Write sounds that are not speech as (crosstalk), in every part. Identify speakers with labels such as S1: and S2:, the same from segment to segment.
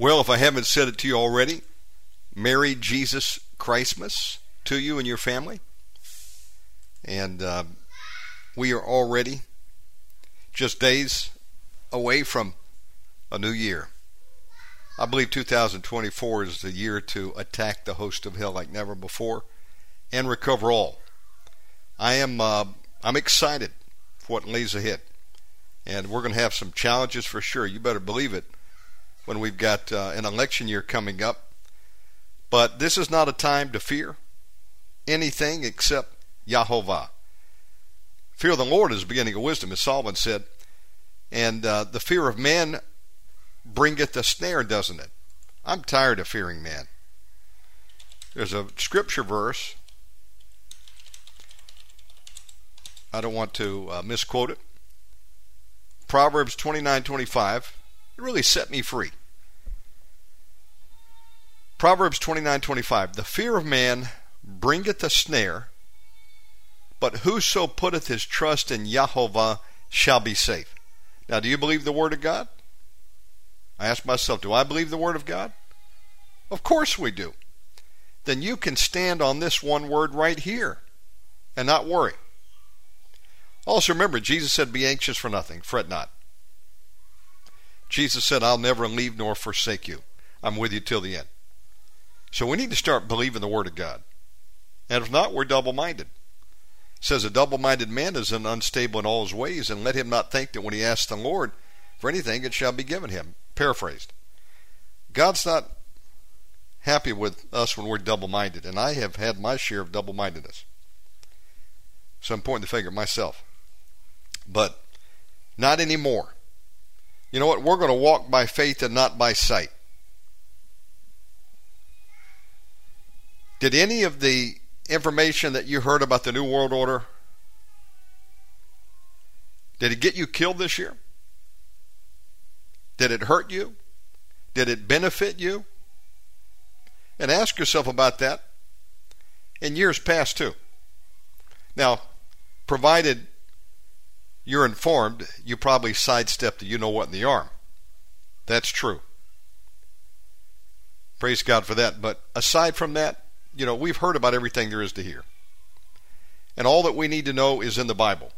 S1: Well, if I haven't said it to you already, Merry Jesus Christmas to you and your family. And uh, we are already just days away from a new year. I believe 2024 is the year to attack the host of hell like never before and recover all. I am uh, I'm excited for what lays ahead, and we're going to have some challenges for sure. You better believe it when we've got uh, an election year coming up. But this is not a time to fear anything except Yahovah. Fear of the Lord is the beginning of wisdom, as Solomon said. And uh, the fear of man bringeth a snare, doesn't it? I'm tired of fearing man. There's a scripture verse. I don't want to uh, misquote it. Proverbs 29:25. It really set me free. Proverbs 29:25. The fear of man bringeth a snare, but whoso putteth his trust in Yahovah shall be safe. Now, do you believe the Word of God? I ask myself, do I believe the Word of God? Of course we do. Then you can stand on this one word right here and not worry. Also remember, Jesus said, Be anxious for nothing, fret not. Jesus said, I'll never leave nor forsake you. I'm with you till the end. So we need to start believing the Word of God. And if not, we're double minded. says a double minded man is an unstable in all his ways, and let him not think that when he asks the Lord for anything, it shall be given him. Paraphrased. God's not happy with us when we're double minded, and I have had my share of double mindedness. So I'm pointing the finger at myself. But not anymore. You know what? We're going to walk by faith and not by sight. Did any of the information that you heard about the New World Order? Did it get you killed this year? Did it hurt you? Did it benefit you? And ask yourself about that in years past, too. Now, provided you're informed, you probably sidestep the you know what in the arm. That's true. Praise God for that. But aside from that, you know, we've heard about everything there is to hear. And all that we need to know is in the Bible.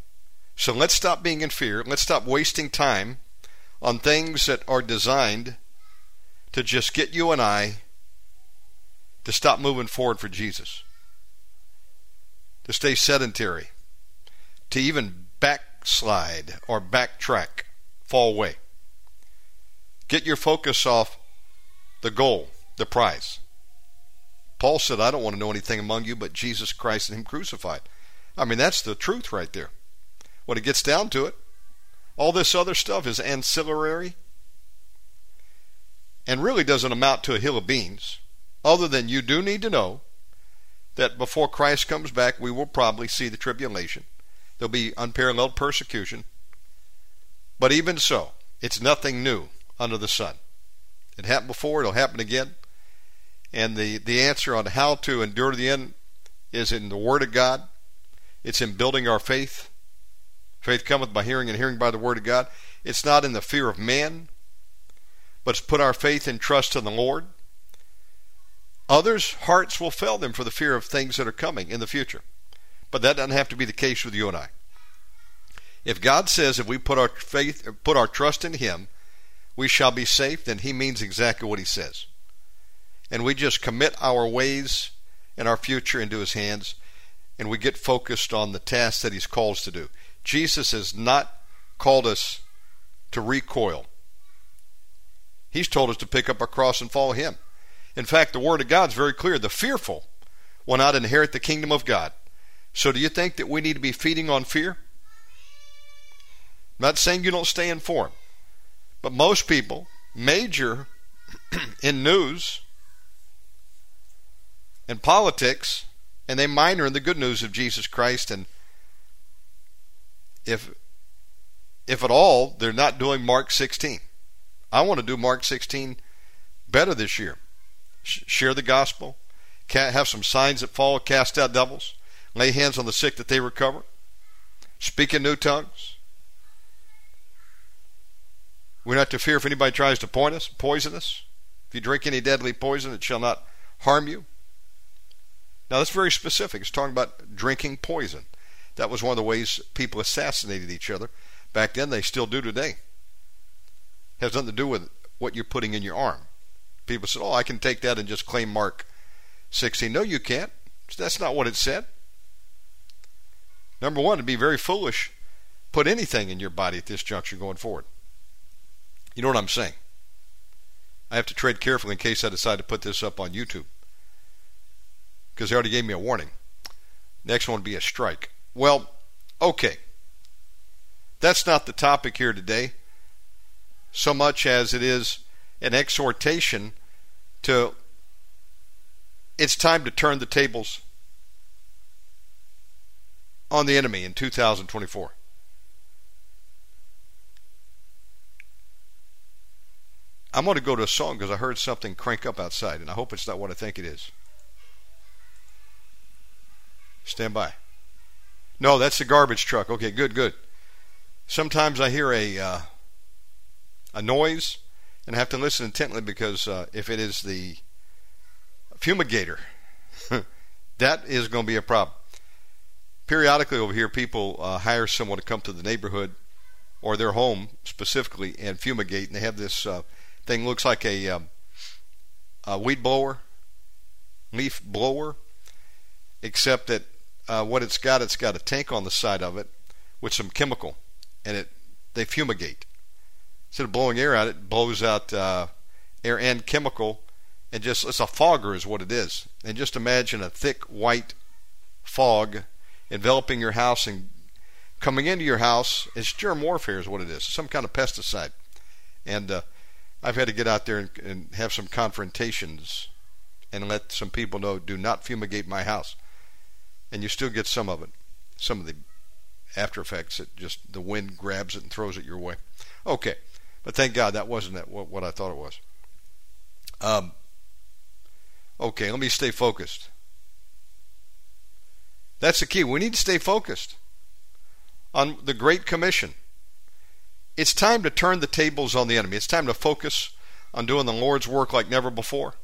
S1: So let's stop being in fear. Let's stop wasting time on things that are designed to just get you and I to stop moving forward for Jesus, to stay sedentary, to even backslide or backtrack, fall away. Get your focus off the goal, the prize. Paul said, I don't want to know anything among you but Jesus Christ and Him crucified. I mean, that's the truth right there. When it gets down to it, all this other stuff is ancillary and really doesn't amount to a hill of beans, other than you do need to know that before Christ comes back, we will probably see the tribulation. There'll be unparalleled persecution. But even so, it's nothing new under the sun. It happened before, it'll happen again. And the, the answer on how to endure to the end is in the Word of God. It's in building our faith. Faith cometh by hearing, and hearing by the Word of God. It's not in the fear of man, but it's put our faith and trust in the Lord. Others' hearts will fail them for the fear of things that are coming in the future. But that doesn't have to be the case with you and I. If God says if we put our faith, put our trust in Him, we shall be safe, then He means exactly what He says and we just commit our ways and our future into His hands, and we get focused on the task that He's called us to do. Jesus has not called us to recoil. He's told us to pick up our cross and follow Him. In fact, the Word of God is very clear. The fearful will not inherit the kingdom of God. So do you think that we need to be feeding on fear? I'm not saying you don't stay informed, but most people major (clears throat) in news and politics, and they minor in the good news of Jesus Christ. And if if at all, they're not doing Mark 16. I want to do Mark 16 better this year. share the gospel, have some signs that follow, cast out devils, lay hands on the sick that they recover, speak in new tongues. We're not to fear if anybody tries to point us, poison us. If you drink any deadly poison, it shall not harm you. Now, that's very specific. It's talking about drinking poison. That was one of the ways people assassinated each other. Back then, they still do today. It has nothing to do with what you're putting in your arm. People said, oh, I can take that and just claim Mark 16. No, you can't. That's not what it said. Number one, it'd be very foolish put anything in your body at this juncture going forward. You know what I'm saying? I have to tread carefully in case I decide to put this up on YouTube. Because they already gave me a warning. Next one would be a strike. Well, okay. That's not the topic here today, so much as it is an exhortation to it's time to turn the tables on the enemy in 2024. I'm going to go to a song because I heard something crank up outside, and I hope it's not what I think it is. Stand by. No, that's the garbage truck. Okay, good, good. Sometimes I hear a uh, a noise and I have to listen intently because uh, if it is the fumigator, (laughs) that is going to be a problem. Periodically over here, people uh, hire someone to come to the neighborhood or their home specifically and fumigate, and they have this uh, thing looks like a, um, a weed blower, leaf blower, except that uh, what it's got, it's got a tank on the side of it with some chemical, and it they fumigate. Instead of blowing air out, it blows out uh, air and chemical, and just it's a fogger is what it is. And just imagine a thick white fog enveloping your house and coming into your house. It's germ warfare is what it is, some kind of pesticide. And uh, I've had to get out there and, and have some confrontations and let some people know do not fumigate my house. And you still get some of it, some of the after effects. It just the wind grabs it and throws it your way. Okay, but thank God that wasn't that what, what I thought it was. Um, okay, let me stay focused. That's the key. We need to stay focused on the Great Commission. It's time to turn the tables on the enemy. It's time to focus on doing the Lord's work like never before.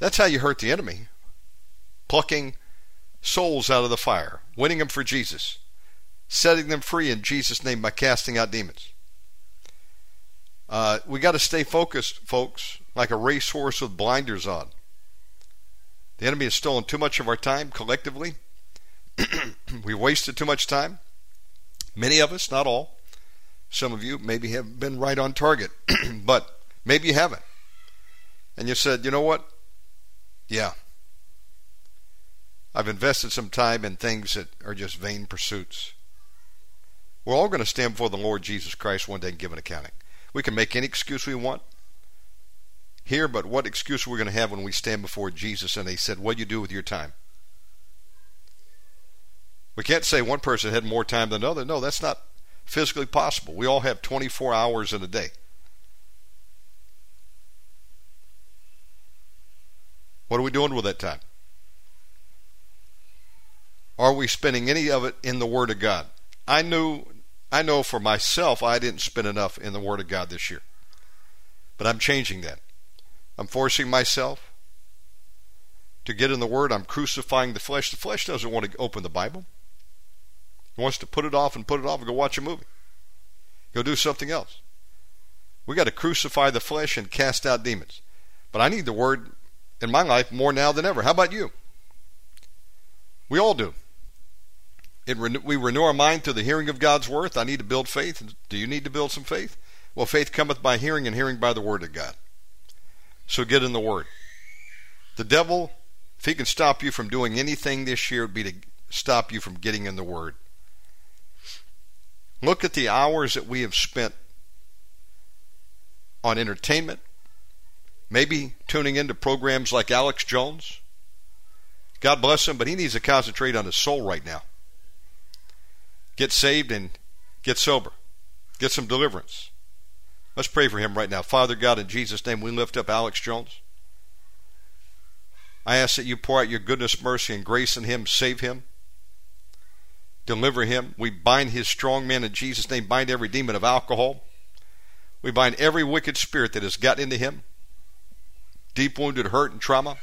S1: That's how you hurt the enemy. Plucking souls out of the fire, winning them for Jesus, setting them free in Jesus' name by casting out demons. Uh, we got to stay focused, folks, like a racehorse with blinders on. The enemy has stolen too much of our time collectively. (clears throat) We've wasted too much time. Many of us, not all. Some of you maybe have been right on target, (clears throat) but maybe you haven't. And you said, you know what? Yeah. I've invested some time in things that are just vain pursuits. We're all going to stand before the Lord Jesus Christ one day and give an accounting. We can make any excuse we want here, but what excuse are we going to have when we stand before Jesus and they said, What do you do with your time? We can't say one person had more time than another. No, that's not physically possible. We all have 24 hours in a day. What are we doing with that time? Are we spending any of it in the Word of God? I knew I know for myself I didn't spend enough in the Word of God this year. But I'm changing that. I'm forcing myself to get in the Word. I'm crucifying the flesh. The flesh doesn't want to open the Bible. He wants to put it off and put it off and go watch a movie. Go do something else. We got to crucify the flesh and cast out demons. But I need the Word in my life more now than ever. How about you? We all do. It, we renew our mind through the hearing of God's word. I need to build faith. Do you need to build some faith? Well, faith cometh by hearing, and hearing by the word of God. So get in the word. The devil, if he can stop you from doing anything this year, would be to stop you from getting in the word. Look at the hours that we have spent on entertainment, maybe tuning into programs like Alex Jones. God bless him, but he needs to concentrate on his soul right now. Get saved and get sober. Get some deliverance. Let's pray for him right now. Father God, in Jesus' name, we lift up Alex Jones. I ask that you pour out your goodness, mercy, and grace in him. Save him. Deliver him. We bind his strong men in Jesus' name. Bind every demon of alcohol. We bind every wicked spirit that has got into him. deep wounded hurt and trauma.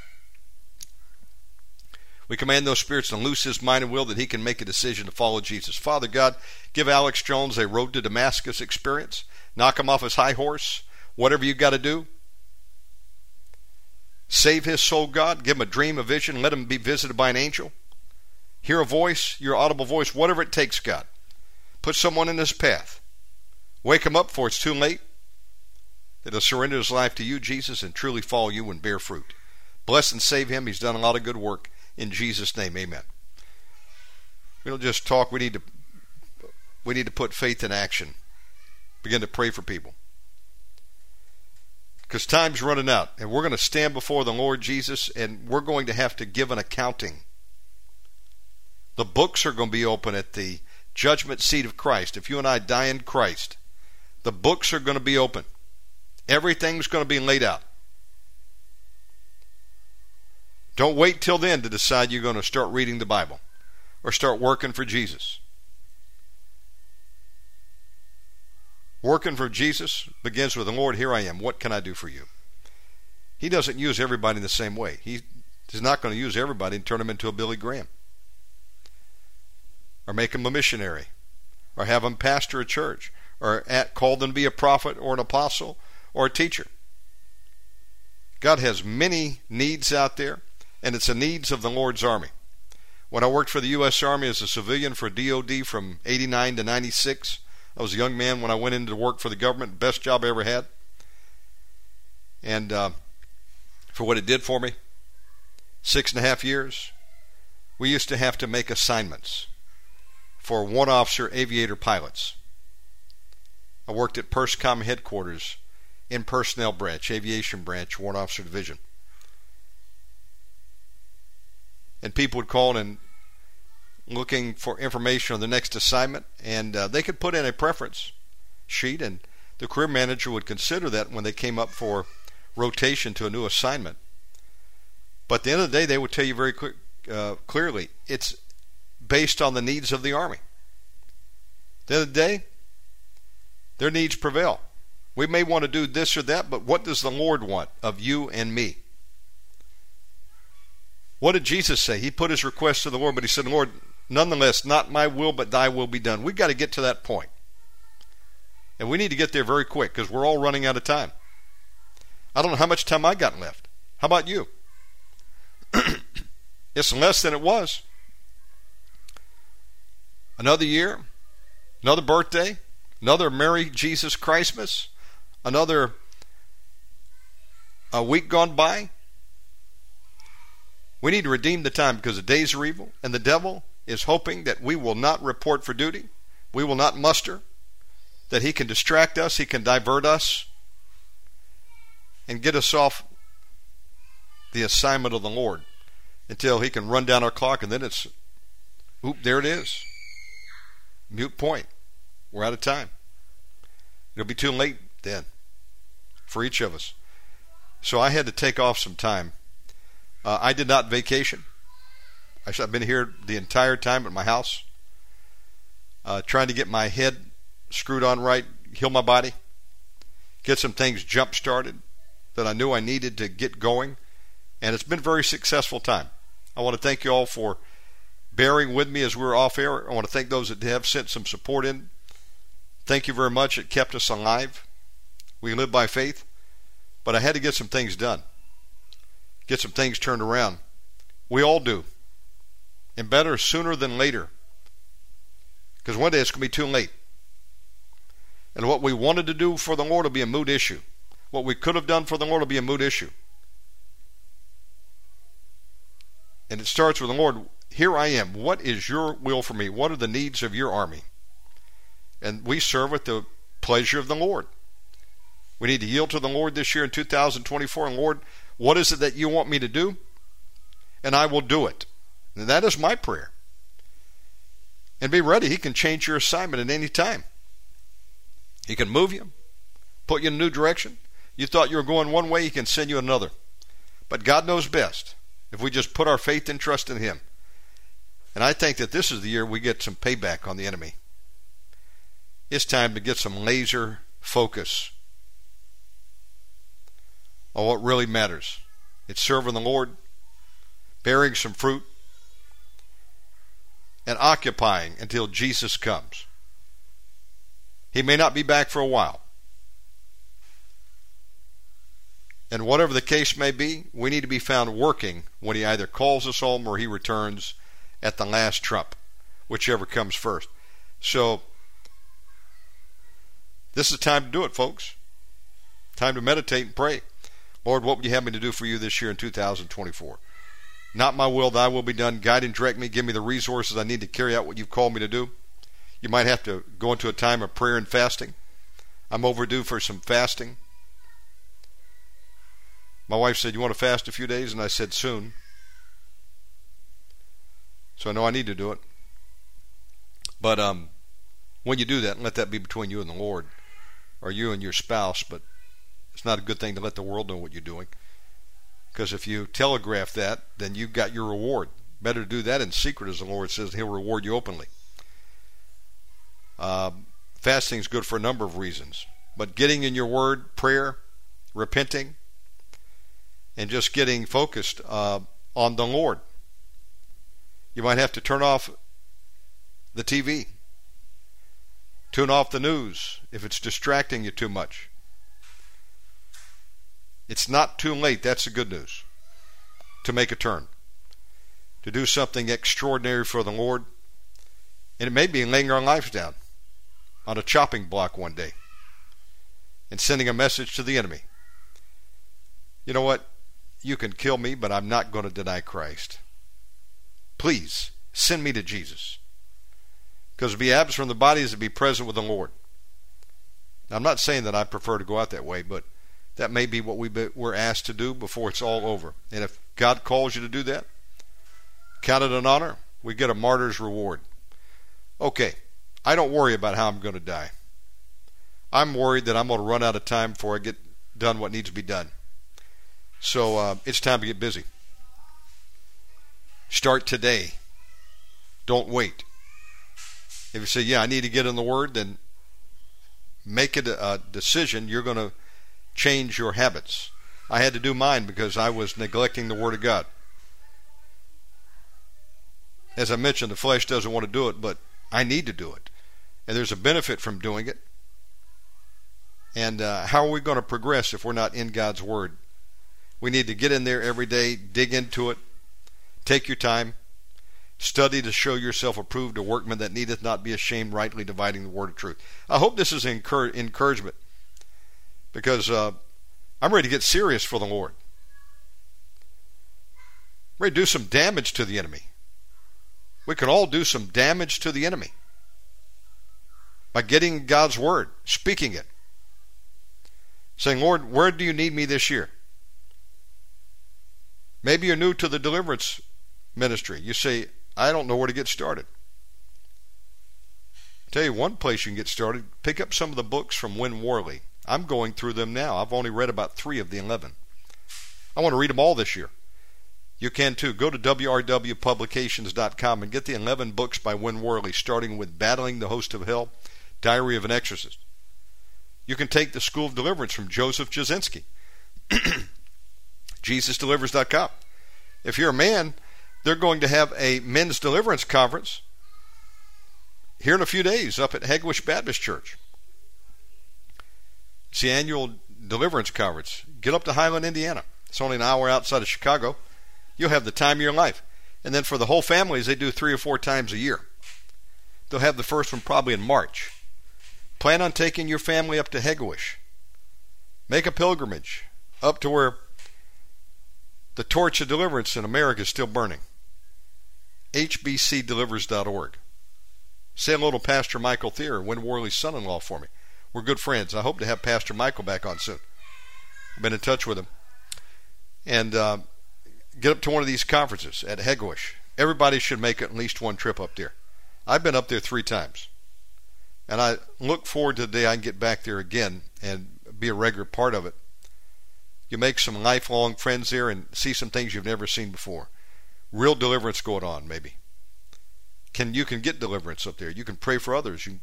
S1: We command those spirits to loose his mind and will that he can make a decision to follow Jesus. Father God, give Alex Jones a road to Damascus experience. Knock him off his high horse. Whatever you got to do. Save his soul, God. Give him a dream, a vision. Let him be visited by an angel. Hear a voice, your audible voice, whatever it takes, God. Put someone in his path. Wake him up before it's too late. That he'll surrender his life to you, Jesus, and truly follow you and bear fruit. Bless and save him. He's done a lot of good work. In Jesus' name, amen. We don't just talk, we need to we need to put faith in action. Begin to pray for people. Because time's running out, and we're going to stand before the Lord Jesus, and we're going to have to give an accounting. The books are going to be open at the judgment seat of Christ. If you and I die in Christ, the books are going to be open. Everything's going to be laid out. Don't wait till then to decide you're going to start reading the Bible or start working for Jesus. Working for Jesus begins with the Lord, here I am. What can I do for you? He doesn't use everybody in the same way. He is not going to use everybody and turn them into a Billy Graham. Or make them a missionary. Or have them pastor a church. Or at, call them to be a prophet or an apostle or a teacher. God has many needs out there and it's the needs of the Lord's Army. When I worked for the U.S. Army as a civilian for DOD from 89 to 96, I was a young man when I went into work for the government, best job I ever had. And uh, for what it did for me, six and a half years, we used to have to make assignments for warrant officer aviator pilots. I worked at PERSCOM headquarters in personnel branch, aviation branch, warrant officer division. and people would call and looking for information on the next assignment, and uh, they could put in a preference sheet, and the career manager would consider that when they came up for rotation to a new assignment. But at the end of the day, they would tell you very uh, clearly it's based on the needs of the Army. At the end of the day, their needs prevail. We may want to do this or that, but what does the Lord want of you and me? What did Jesus say? He put his request to the Lord, but he said, Lord, nonetheless, not my will, but thy will be done. We've got to get to that point. And we need to get there very quick because we're all running out of time. I don't know how much time I got left. How about you? (clears throat) it's less than it was. Another year, another birthday, another Merry Jesus Christmas, another a week gone by, we need to redeem the time because the days are evil, and the devil is hoping that we will not report for duty, we will not muster, that he can distract us, he can divert us, and get us off the assignment of the Lord until he can run down our clock, and then it's, oop, there it is. Mute point. We're out of time. It'll be too late then for each of us. So I had to take off some time uh, I did not vacation. I've been here the entire time at my house, uh, trying to get my head screwed on right, heal my body, get some things jump started that I knew I needed to get going, and it's been a very successful time. I want to thank you all for bearing with me as we are off air. I want to thank those that have sent some support in. Thank you very much. It kept us alive. We live by faith, but I had to get some things done get some things turned around. We all do. And better sooner than later. Because one day it's going to be too late. And what we wanted to do for the Lord will be a moot issue. What we could have done for the Lord will be a moot issue. And it starts with the Lord, here I am. What is your will for me? What are the needs of your army? And we serve with the pleasure of the Lord. We need to yield to the Lord this year in 2024. And Lord, what is it that you want me to do? And I will do it. And that is my prayer. And be ready. He can change your assignment at any time. He can move you, put you in a new direction. You thought you were going one way, He can send you another. But God knows best if we just put our faith and trust in Him. And I think that this is the year we get some payback on the enemy. It's time to get some laser focus on what really matters. It's serving the Lord, bearing some fruit, and occupying until Jesus comes. He may not be back for a while. And whatever the case may be, we need to be found working when he either calls us home or he returns at the last trump, whichever comes first. So, this is the time to do it, folks. Time to meditate and pray. Lord, what would you have me to do for you this year in 2024? Not my will, thy will be done. Guide and direct me. Give me the resources I need to carry out what you've called me to do. You might have to go into a time of prayer and fasting. I'm overdue for some fasting. My wife said, You want to fast a few days? And I said, Soon. So I know I need to do it. But um, when you do that, let that be between you and the Lord, or you and your spouse. But it's not a good thing to let the world know what you're doing. Because if you telegraph that, then you've got your reward. Better to do that in secret, as the Lord says, He'll reward you openly. Uh, fasting is good for a number of reasons. But getting in your word, prayer, repenting, and just getting focused uh, on the Lord. You might have to turn off the TV, tune off the news if it's distracting you too much. It's not too late, that's the good news, to make a turn, to do something extraordinary for the Lord. And it may be laying our lives down on a chopping block one day and sending a message to the enemy. You know what? You can kill me, but I'm not going to deny Christ. Please send me to Jesus. Because to be absent from the body is to be present with the Lord. Now, I'm not saying that I prefer to go out that way, but that may be what we we're asked to do before it's all over. And if God calls you to do that, count it an honor. We get a martyr's reward. Okay, I don't worry about how I'm going to die. I'm worried that I'm going to run out of time before I get done what needs to be done. So uh, it's time to get busy. Start today. Don't wait. If you say, Yeah, I need to get in the Word, then make it a decision. You're going to change your habits. I had to do mine because I was neglecting the Word of God. As I mentioned, the flesh doesn't want to do it, but I need to do it. And there's a benefit from doing it. And uh, how are we going to progress if we're not in God's Word? We need to get in there every day, dig into it, take your time, study to show yourself approved, a workman that needeth not be ashamed, rightly dividing the word of truth. I hope this is encouragement because uh, I'm ready to get serious for the Lord. I'm ready to do some damage to the enemy. We can all do some damage to the enemy by getting God's word, speaking it, saying, Lord, where do you need me this year? Maybe you're new to the deliverance ministry. You say, I don't know where to get started. I'll tell you one place you can get started. Pick up some of the books from Win Worley. I'm going through them now. I've only read about three of the 11. I want to read them all this year. You can too. Go to WRWPublications.com and get the 11 books by Win Worley, starting with Battling the Host of Hell, Diary of an Exorcist. You can take the School of Deliverance from Joseph Jasinski. (clears throat) JesusDelivers.com. If you're a man, they're going to have a men's deliverance conference here in a few days up at Hegewisch Baptist Church. It's the annual deliverance coverage. Get up to Highland, Indiana. It's only an hour outside of Chicago. You'll have the time of your life. And then for the whole families, they do three or four times a year. They'll have the first one probably in March. Plan on taking your family up to Hegewisch. Make a pilgrimage up to where the torch of deliverance in America is still burning. HBCdelivers.org. Say hello to Pastor Michael Thier, Win Worley's son in law, for me. We're good friends. I hope to have Pastor Michael back on soon. I've been in touch with him. And uh, get up to one of these conferences at Hegewisch. Everybody should make at least one trip up there. I've been up there three times. And I look forward to the day I can get back there again and be a regular part of it. You make some lifelong friends there and see some things you've never seen before. Real deliverance going on, maybe. Can you can get deliverance up there? You can pray for others. You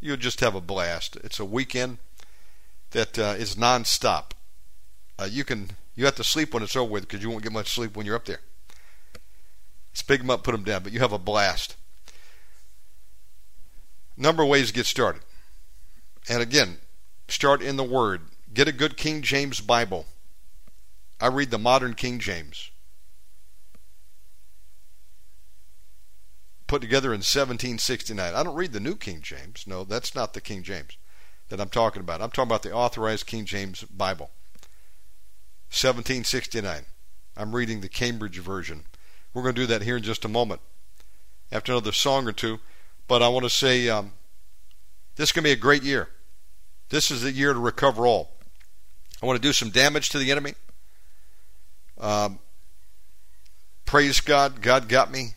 S1: you'll just have a blast. It's a weekend that uh, is nonstop. uh, you can you have to sleep when it's over with because you won't get much sleep when you're up there. Just pick them up, put them down, but you have a blast. Number of ways to get started. And again, start in the Word. Get a good King James Bible. I read the modern King James. Put together in 1769. I don't read the New King James. No, that's not the King James that I'm talking about. I'm talking about the authorized King James Bible. 1769. I'm reading the Cambridge version. We're going to do that here in just a moment after another song or two. But I want to say um, this is going to be a great year. This is the year to recover all. I want to do some damage to the enemy. Um, praise God. God got me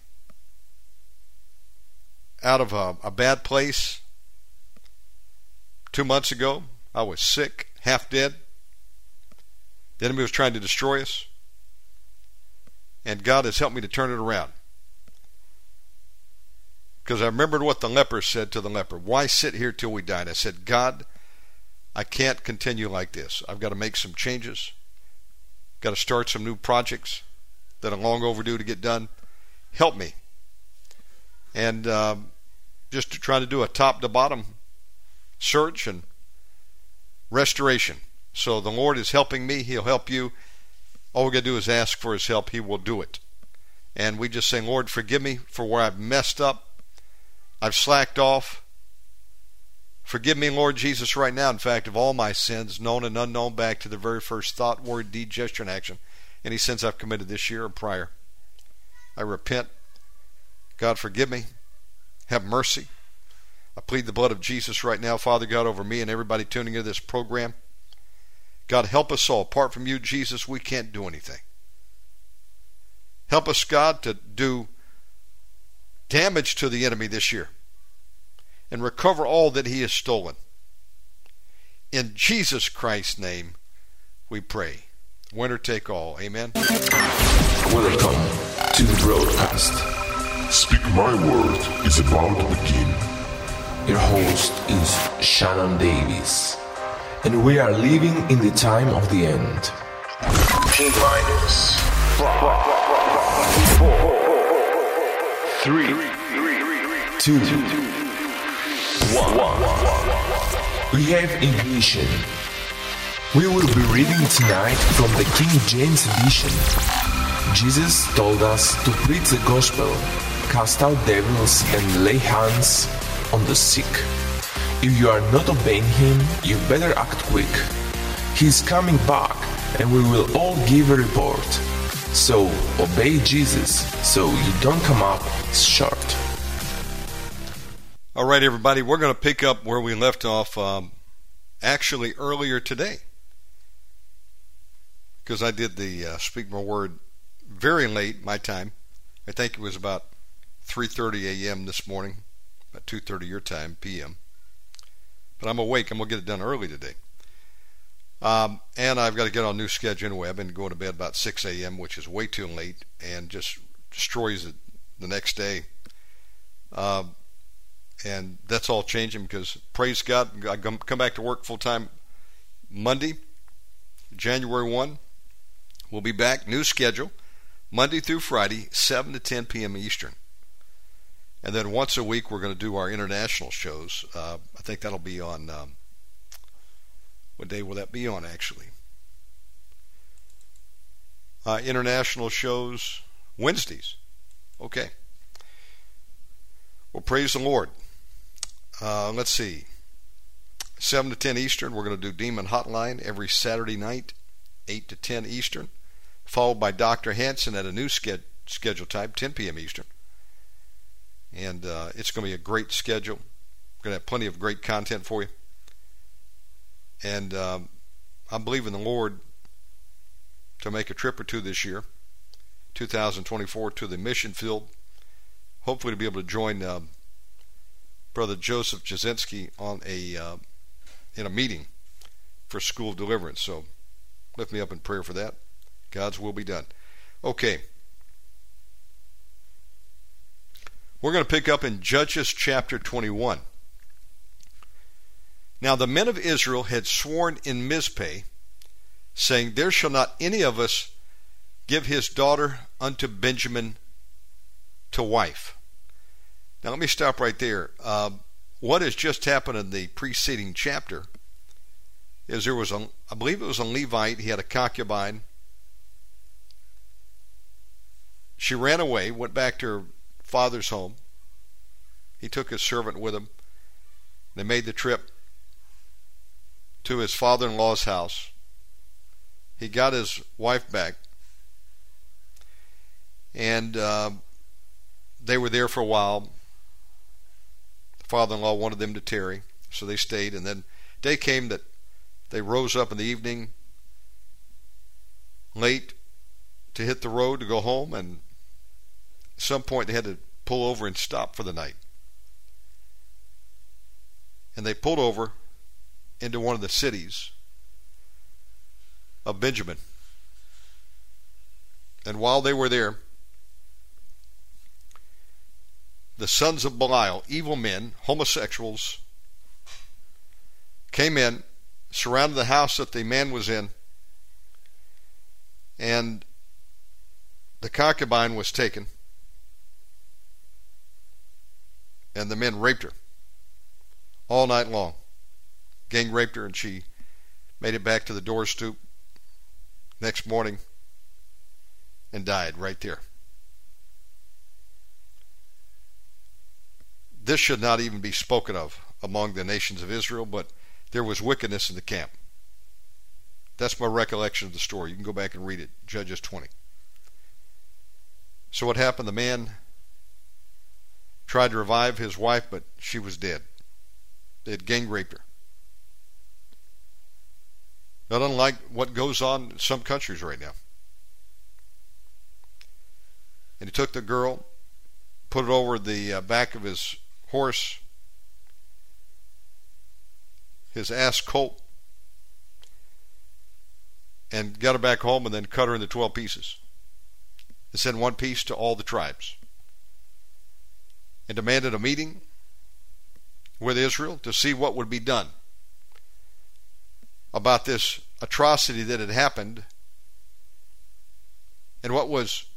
S1: out of a, a bad place two months ago. I was sick, half dead. The enemy was trying to destroy us. And God has helped me to turn it around. Because I remembered what the leper said to the leper Why sit here till we die? And I said, God, I can't continue like this. I've got to make some changes. Got to start some new projects that are long overdue to get done. Help me. And um, just to try to do a top to bottom search and restoration. So the Lord is helping me. He'll help you. All we got to do is ask for His help. He will do it. And we just say, Lord, forgive me for where I've messed up. I've slacked off. Forgive me, Lord Jesus, right now, in fact, of all my sins, known and unknown, back to the very first thought, word, deed, gesture, and action. Any sins I've committed this year or prior. I repent. God, forgive me. Have mercy. I plead the blood of Jesus right now, Father God, over me and everybody tuning into this program. God, help us all. Apart from you, Jesus, we can't do anything. Help us, God, to do damage to the enemy this year and recover all that he has stolen. In Jesus Christ's name, we pray. Winner take all. Amen.
S2: Welcome to the broadcast.
S3: Speak My Word is about to begin.
S2: Your host is Shannon Davis and we are living in the time of the end.
S3: T minus five, four, three,
S2: two, one. We have ignition. We will be reading tonight from the King James Edition. Jesus told us to preach the gospel, cast out devils, and lay hands on the sick. If you are not obeying him, you better act quick. He's coming back, and we will all give a report. So obey Jesus so you don't come up short.
S1: All right, everybody, we're going to pick up where we left off um, actually earlier today. Because I did the uh, Speak My Word very late, my time. I think it was about 3.30 a.m. this morning, about 2.30 your time, p.m. But I'm awake. I'm to get it done early today. Um, and I've got to get on a new schedule anyway. I've been going to bed about 6 a.m., which is way too late and just destroys it the next day. Uh, and that's all changing because, praise God, I come back to work full time Monday, January 1. We'll be back, new schedule, Monday through Friday, 7 to 10 p.m. Eastern. And then once a week, we're going to do our international shows. Uh, I think that'll be on. Um, what day will that be on, actually? Uh, international shows Wednesdays. Okay. Well, praise the Lord. Uh, let's see. 7 to 10 Eastern, we're going to do Demon Hotline every Saturday night, 8 to 10 Eastern, followed by Dr. Hanson at a new schedule, schedule type, 10 p.m. Eastern and uh, it's going to be a great schedule. We're going to have plenty of great content for you. And um, I believe in the Lord to make a trip or two this year, 2024, to the mission field. Hopefully, to be able to join uh, Brother Joseph Jasinski on a uh, in a meeting for School of Deliverance. So, lift me up in prayer for that. God's will be done. Okay. We're going to pick up in Judges chapter 21. Now the men of Israel had sworn in Mizpeh saying, There shall not any of us give his daughter unto Benjamin to wife. Now, let me stop right there. Uh, what has just happened in the preceding chapter is there was a, I believe it was a Levite, he had a concubine. She ran away, went back to her father's home. He took his servant with him. They made the trip to his father in law's house. He got his wife back. And uh, they were there for a while. The father in law wanted them to tarry, so they stayed. And then day came that they rose up in the evening late to hit the road to go home. And at some point, they had to pull over and stop for the night. And they pulled over into one of the cities of Benjamin. And while they were there, the sons of Belial, evil men, homosexuals, came in, surrounded the house that the man was in, and the concubine was taken, and the men raped her all night long. Gang raped her, and she made it back to the door stoop next morning and died right there. This should not even be spoken of among the nations of Israel, but there was wickedness in the camp. That's my recollection of the story. You can go back and read it, Judges 20. So what happened? The man tried to revive his wife, but she was dead. They had gang raped her. Not unlike what goes on in some countries right now. And he took the girl, put it over the uh, back of his horse, his ass colt, and got her back home and then cut her into 12 pieces and sent one piece to all the tribes and demanded a meeting with Israel to see what would be done about this atrocity that had happened and what was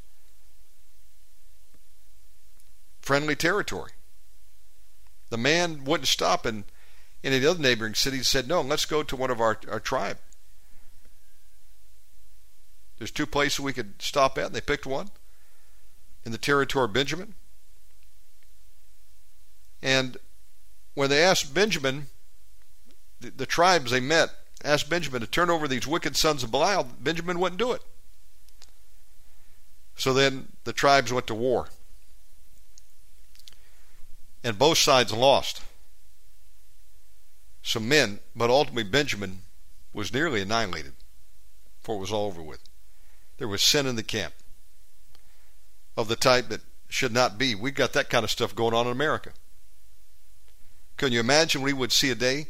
S1: friendly territory. The man wouldn't stop in any of the other neighboring cities said, No, let's go to one of our, our tribe. There's two places we could stop at, and they picked one in the territory of Benjamin. And when they asked Benjamin, the, the tribes they met asked Benjamin to turn over these wicked sons of Belial, Benjamin wouldn't do it. So then the tribes went to war. And both sides lost some men, but ultimately Benjamin was nearly annihilated before it was all over with. There was sin in the camp of the type that should not be. We've got that kind of stuff going on in America. Can you imagine we would see a day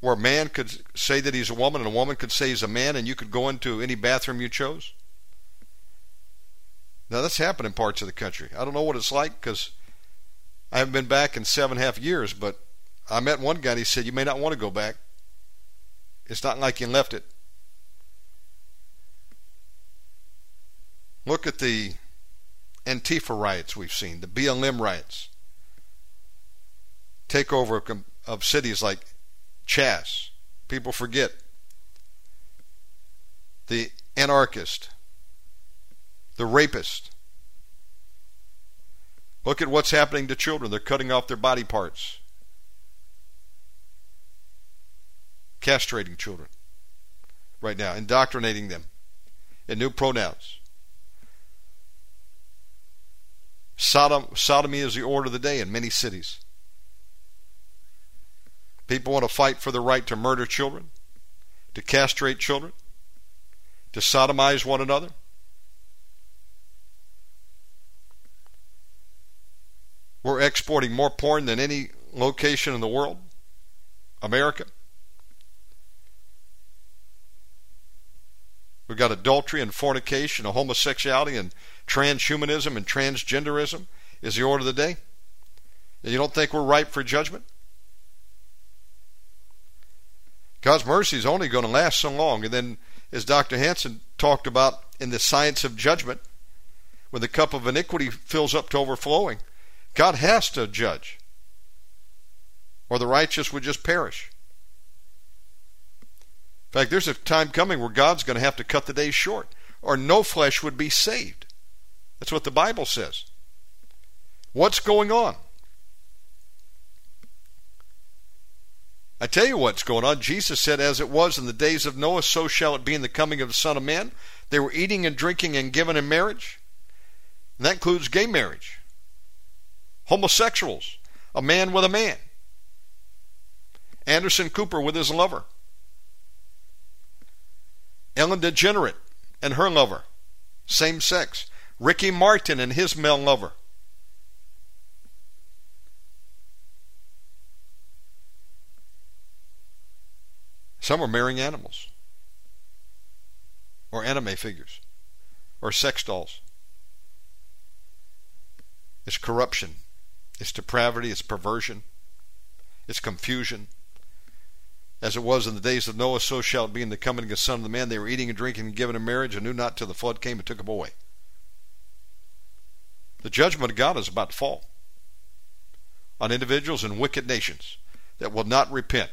S1: where a man could say that he's a woman and a woman could say he's a man and you could go into any bathroom you chose? Now, that's happened in parts of the country. I don't know what it's like because I haven't been back in seven and a half years, but I met one guy and he said, You may not want to go back. It's not like you left it. Look at the Antifa riots we've seen, the BLM riots, takeover of cities like CHAZ. People forget. The anarchist. The rapist. Look at what's happening to children. They're cutting off their body parts. Castrating children right now, indoctrinating them in new pronouns. Sodom, sodomy is the order of the day in many cities. People want to fight for the right to murder children, to castrate children, to sodomize one another. We're exporting more porn than any location in the world. America. We've got adultery and fornication and homosexuality and transhumanism and transgenderism is the order of the day. And you don't think we're ripe for judgment? God's mercy is only going to last so long. And then, as Dr. Hanson talked about in the science of judgment, when the cup of iniquity fills up to overflowing, God has to judge, or the righteous would just perish. In fact, there's a time coming where God's going to have to cut the days short, or no flesh would be saved. That's what the Bible says. What's going on? I tell you what's going on. Jesus said, As it was in the days of Noah, so shall it be in the coming of the Son of Man. They were eating and drinking and giving in marriage. And that includes gay marriage, homosexuals, a man with a man, Anderson Cooper with his lover, Ellen DeGeneres and her lover, same sex, Ricky Martin and his male lover. Some are marrying animals, or anime figures, or sex dolls. It's corruption, it's depravity, it's perversion, it's confusion. As it was in the days of Noah, so shall it be in the coming of the Son of the Man. They were eating and drinking and giving in marriage, and knew not till the flood came and took them away. The judgment of God is about to fall on individuals and wicked nations that will not repent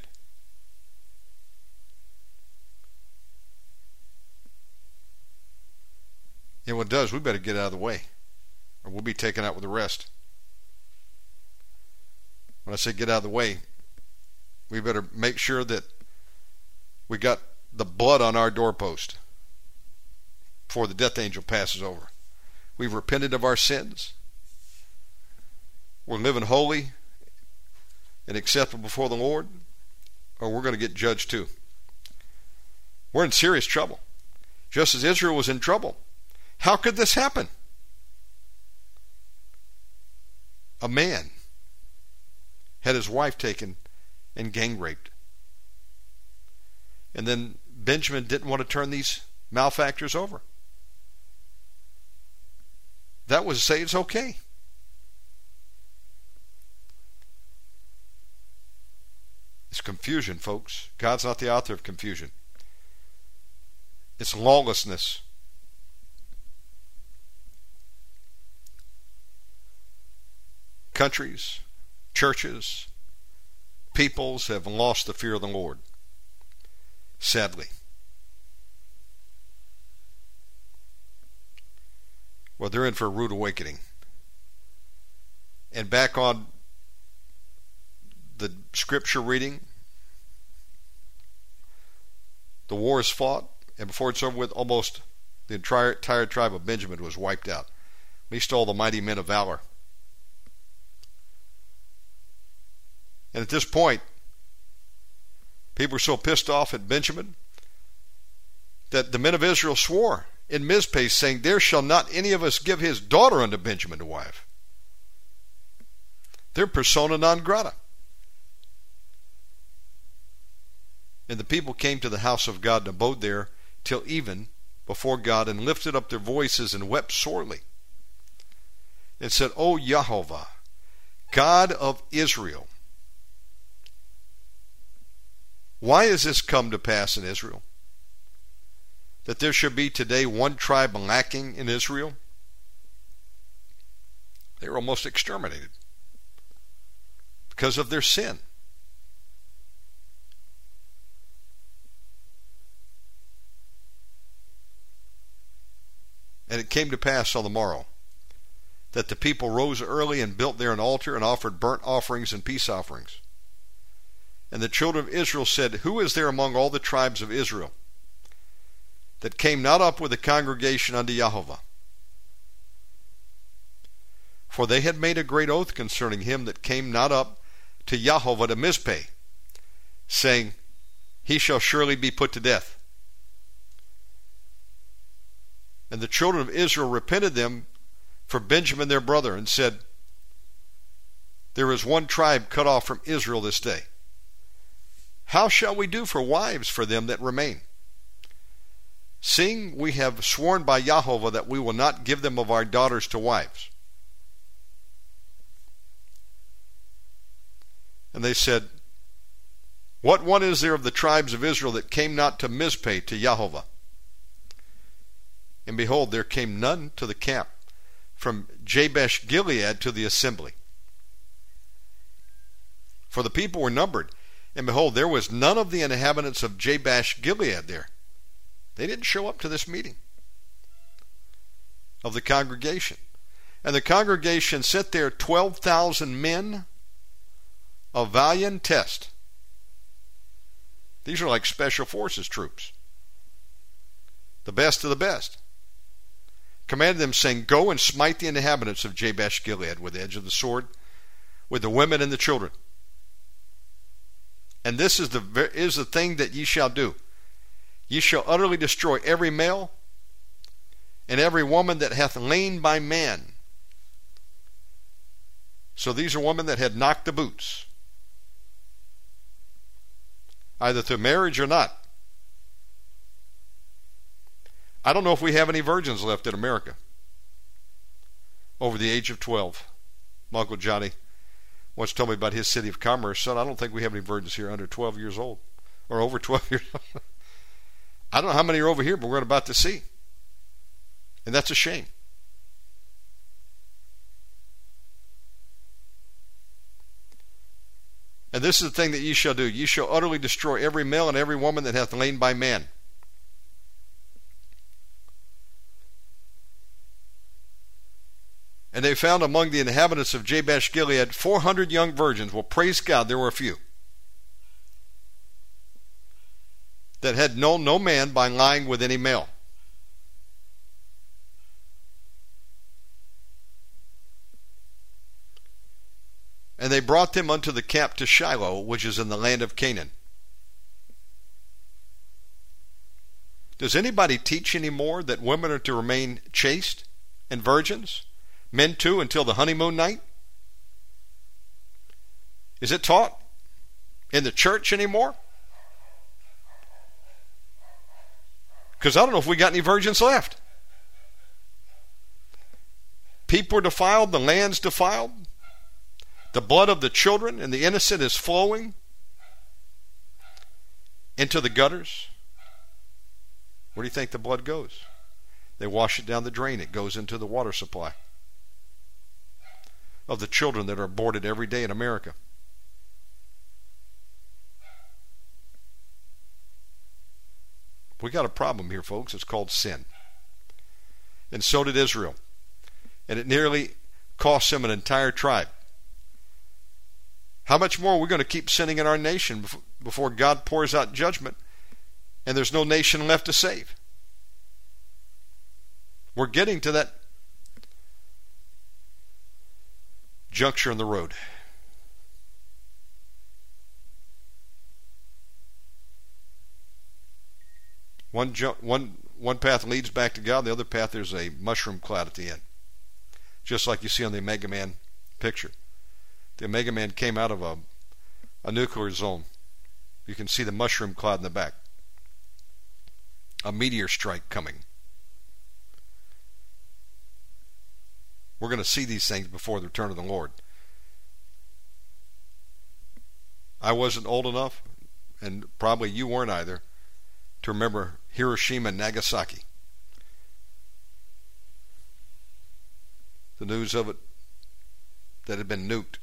S1: And what it does, we better get out of the way, or we'll be taken out with the rest. When I say get out of the way, we better make sure that we got the blood on our doorpost before the death angel passes over. We've repented of our sins. We're living holy and acceptable before the Lord, or we're going to get judged too. We're in serious trouble. Just as Israel was in trouble how could this happen? A man had his wife taken and gang raped. And then Benjamin didn't want to turn these malefactors over. That was say it's okay. It's confusion, folks. God's not the author of confusion. It's lawlessness. Countries, churches, peoples have lost the fear of the Lord. Sadly. Well, they're in for a rude awakening. And back on the scripture reading, the war is fought, and before it's over with, almost the entire, entire tribe of Benjamin was wiped out. At least all the mighty men of valor. And at this point, people were so pissed off at Benjamin that the men of Israel swore in Mizpah, saying, There shall not any of us give his daughter unto Benjamin to wife. They're persona non grata. And the people came to the house of God and abode there till even before God and lifted up their voices and wept sorely and said, O Jehovah, God of Israel, Why has this come to pass in Israel? That there should be today one tribe lacking in Israel? They were almost exterminated because of their sin. And it came to pass on the morrow that the people rose early and built there an altar and offered burnt offerings and peace offerings. And the children of Israel said, Who is there among all the tribes of Israel that came not up with the congregation unto Jehovah? For they had made a great oath concerning him that came not up to Jehovah to Mizpeh, saying, He shall surely be put to death. And the children of Israel repented them for Benjamin their brother, and said, There is one tribe cut off from Israel this day. How shall we do for wives for them that remain? Seeing we have sworn by Jehovah that we will not give them of our daughters to wives. And they said, What one is there of the tribes of Israel that came not to Mizpeh to Jehovah? And behold, there came none to the camp from Jabesh Gilead to the assembly. For the people were numbered, and behold, there was none of the inhabitants of Jabesh Gilead there. They didn't show up to this meeting of the congregation. And the congregation sent there 12,000 men of valiant test. These are like special forces troops. The best of the best. Commanded them, saying, Go and smite the inhabitants of Jabesh Gilead with the edge of the sword, with the women and the children. And this is the is the thing that ye shall do. Ye shall utterly destroy every male and every woman that hath lain by man. So these are women that had knocked the boots, either through marriage or not. I don't know if we have any virgins left in America over the age of 12. My Uncle Johnny once told me about his city of commerce. Son, I don't think we have any virgins here under 12 years old or over 12 years old. (laughs) I don't know how many are over here, but we're about to see. And that's a shame. And this is the thing that ye shall do ye shall utterly destroy every male and every woman that hath lain by man. And they found among the inhabitants of Jabesh Gilead 400 young virgins. Well, praise God, there were a few. That had known no man by lying with any male. And they brought them unto the camp to Shiloh, which is in the land of Canaan. Does anybody teach anymore that women are to remain chaste and virgins? Men too until the honeymoon night? Is it taught in the church anymore? Because I don't know if we got any virgins left. People are defiled, the land's defiled. The blood of the children and the innocent is flowing into the gutters. Where do you think the blood goes? They wash it down the drain, it goes into the water supply of the children that are aborted every day in America. We got a problem here, folks. It's called sin. And so did Israel. And it nearly cost them an entire tribe. How much more are we going to keep sinning in our nation before God pours out judgment and there's no nation left to save? We're getting to that juncture in the road. One, ju- one, one path leads back to God, the other path there's a mushroom cloud at the end. Just like you see on the Omega Man picture the Omega Man came out of a, a nuclear zone. You can see the mushroom cloud in the back. A meteor strike coming. We're going to see these things before the return of the Lord. I wasn't old enough, and probably you weren't either, to remember Hiroshima and Nagasaki. The news of it that had been nuked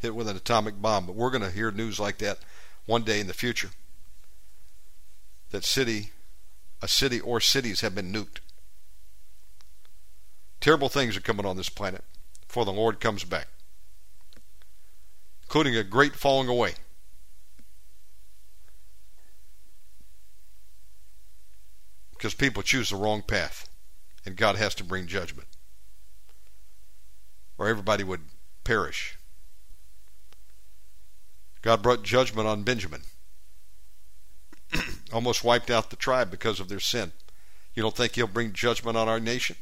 S1: hit with an atomic bomb. But we're going to hear news like that one day in the future. That city, a city or cities have been nuked. Terrible things are coming on this planet before the Lord comes back, including a great falling away. Because people choose the wrong path, and God has to bring judgment, or everybody would perish. God brought judgment on Benjamin. (clears throat) Almost wiped out the tribe because of their sin. You don't think he'll bring judgment on our nation?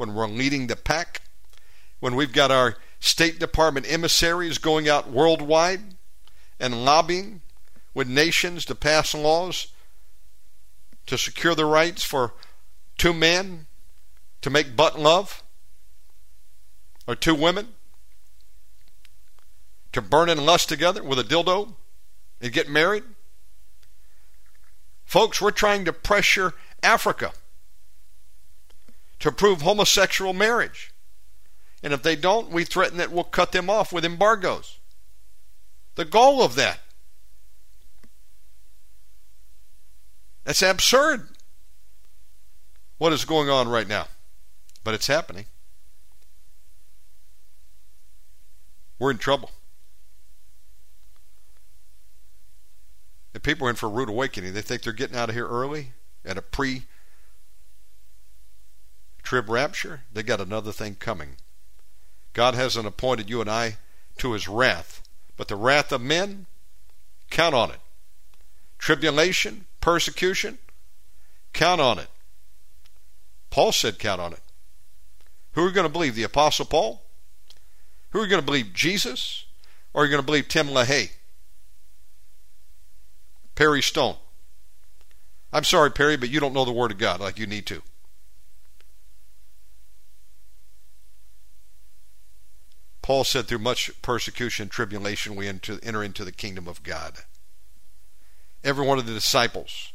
S1: When we're leading the pack? When we've got our State Department emissaries going out worldwide and lobbying with nations to pass laws to secure the rights for two men to make butt love? Or two women? to burn in lust together with a dildo and get married? Folks, we're trying to pressure Africa to approve homosexual marriage. And if they don't, we threaten that we'll cut them off with embargoes. The goal of that. That's absurd. What is going on right now? But it's happening. We're in trouble. If people are in for a rude awakening, they think they're getting out of here early at a pre trib rapture. They got another thing coming. God hasn't appointed you and I to his wrath, but the wrath of men, count on it. Tribulation, persecution, count on it. Paul said, count on it. Who are you going to believe? The Apostle Paul? Who are you going to believe? Jesus? Or are you going to believe Tim LaHaye? Perry Stone? I'm sorry, Perry, but you don't know the Word of God like you need to. Paul said, through much persecution and tribulation, we enter into the kingdom of God. Every one of the disciples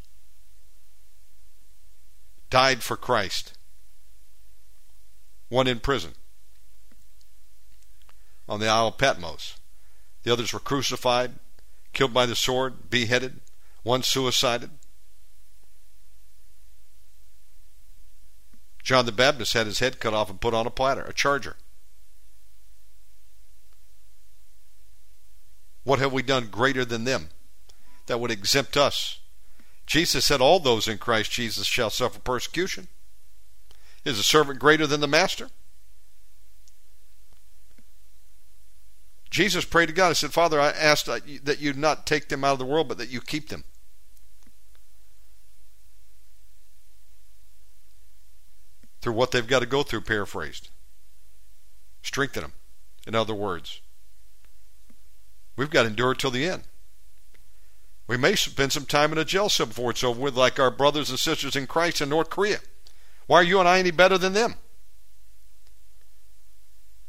S1: died for Christ. One in prison on the Isle of Patmos. The others were crucified, killed by the sword, beheaded. One suicided. John the Baptist had his head cut off and put on a platter, a charger. What have we done greater than them that would exempt us? Jesus said, All those in Christ Jesus shall suffer persecution. Is a servant greater than the master? Jesus prayed to God. He said, Father, I ask that you not take them out of the world, but that you keep them. Through what they've got to go through, paraphrased. Strengthen them, in other words. We've got to endure till the end. We may spend some time in a jail cell before it's over with, like our brothers and sisters in Christ in North Korea. Why are you and I any better than them?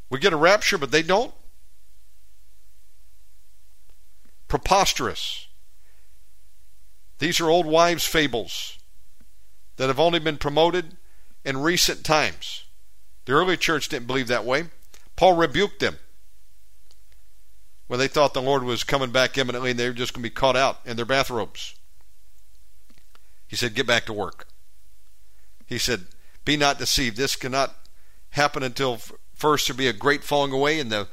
S1: We get a rapture, but they don't? Preposterous. These are old wives' fables that have only been promoted in recent times. The early church didn't believe that way. Paul rebuked them when they thought the Lord was coming back imminently and they were just going to be caught out in their bathrobes. He said, Get back to work. He said, Be not deceived. This cannot happen until first there be a great falling away and the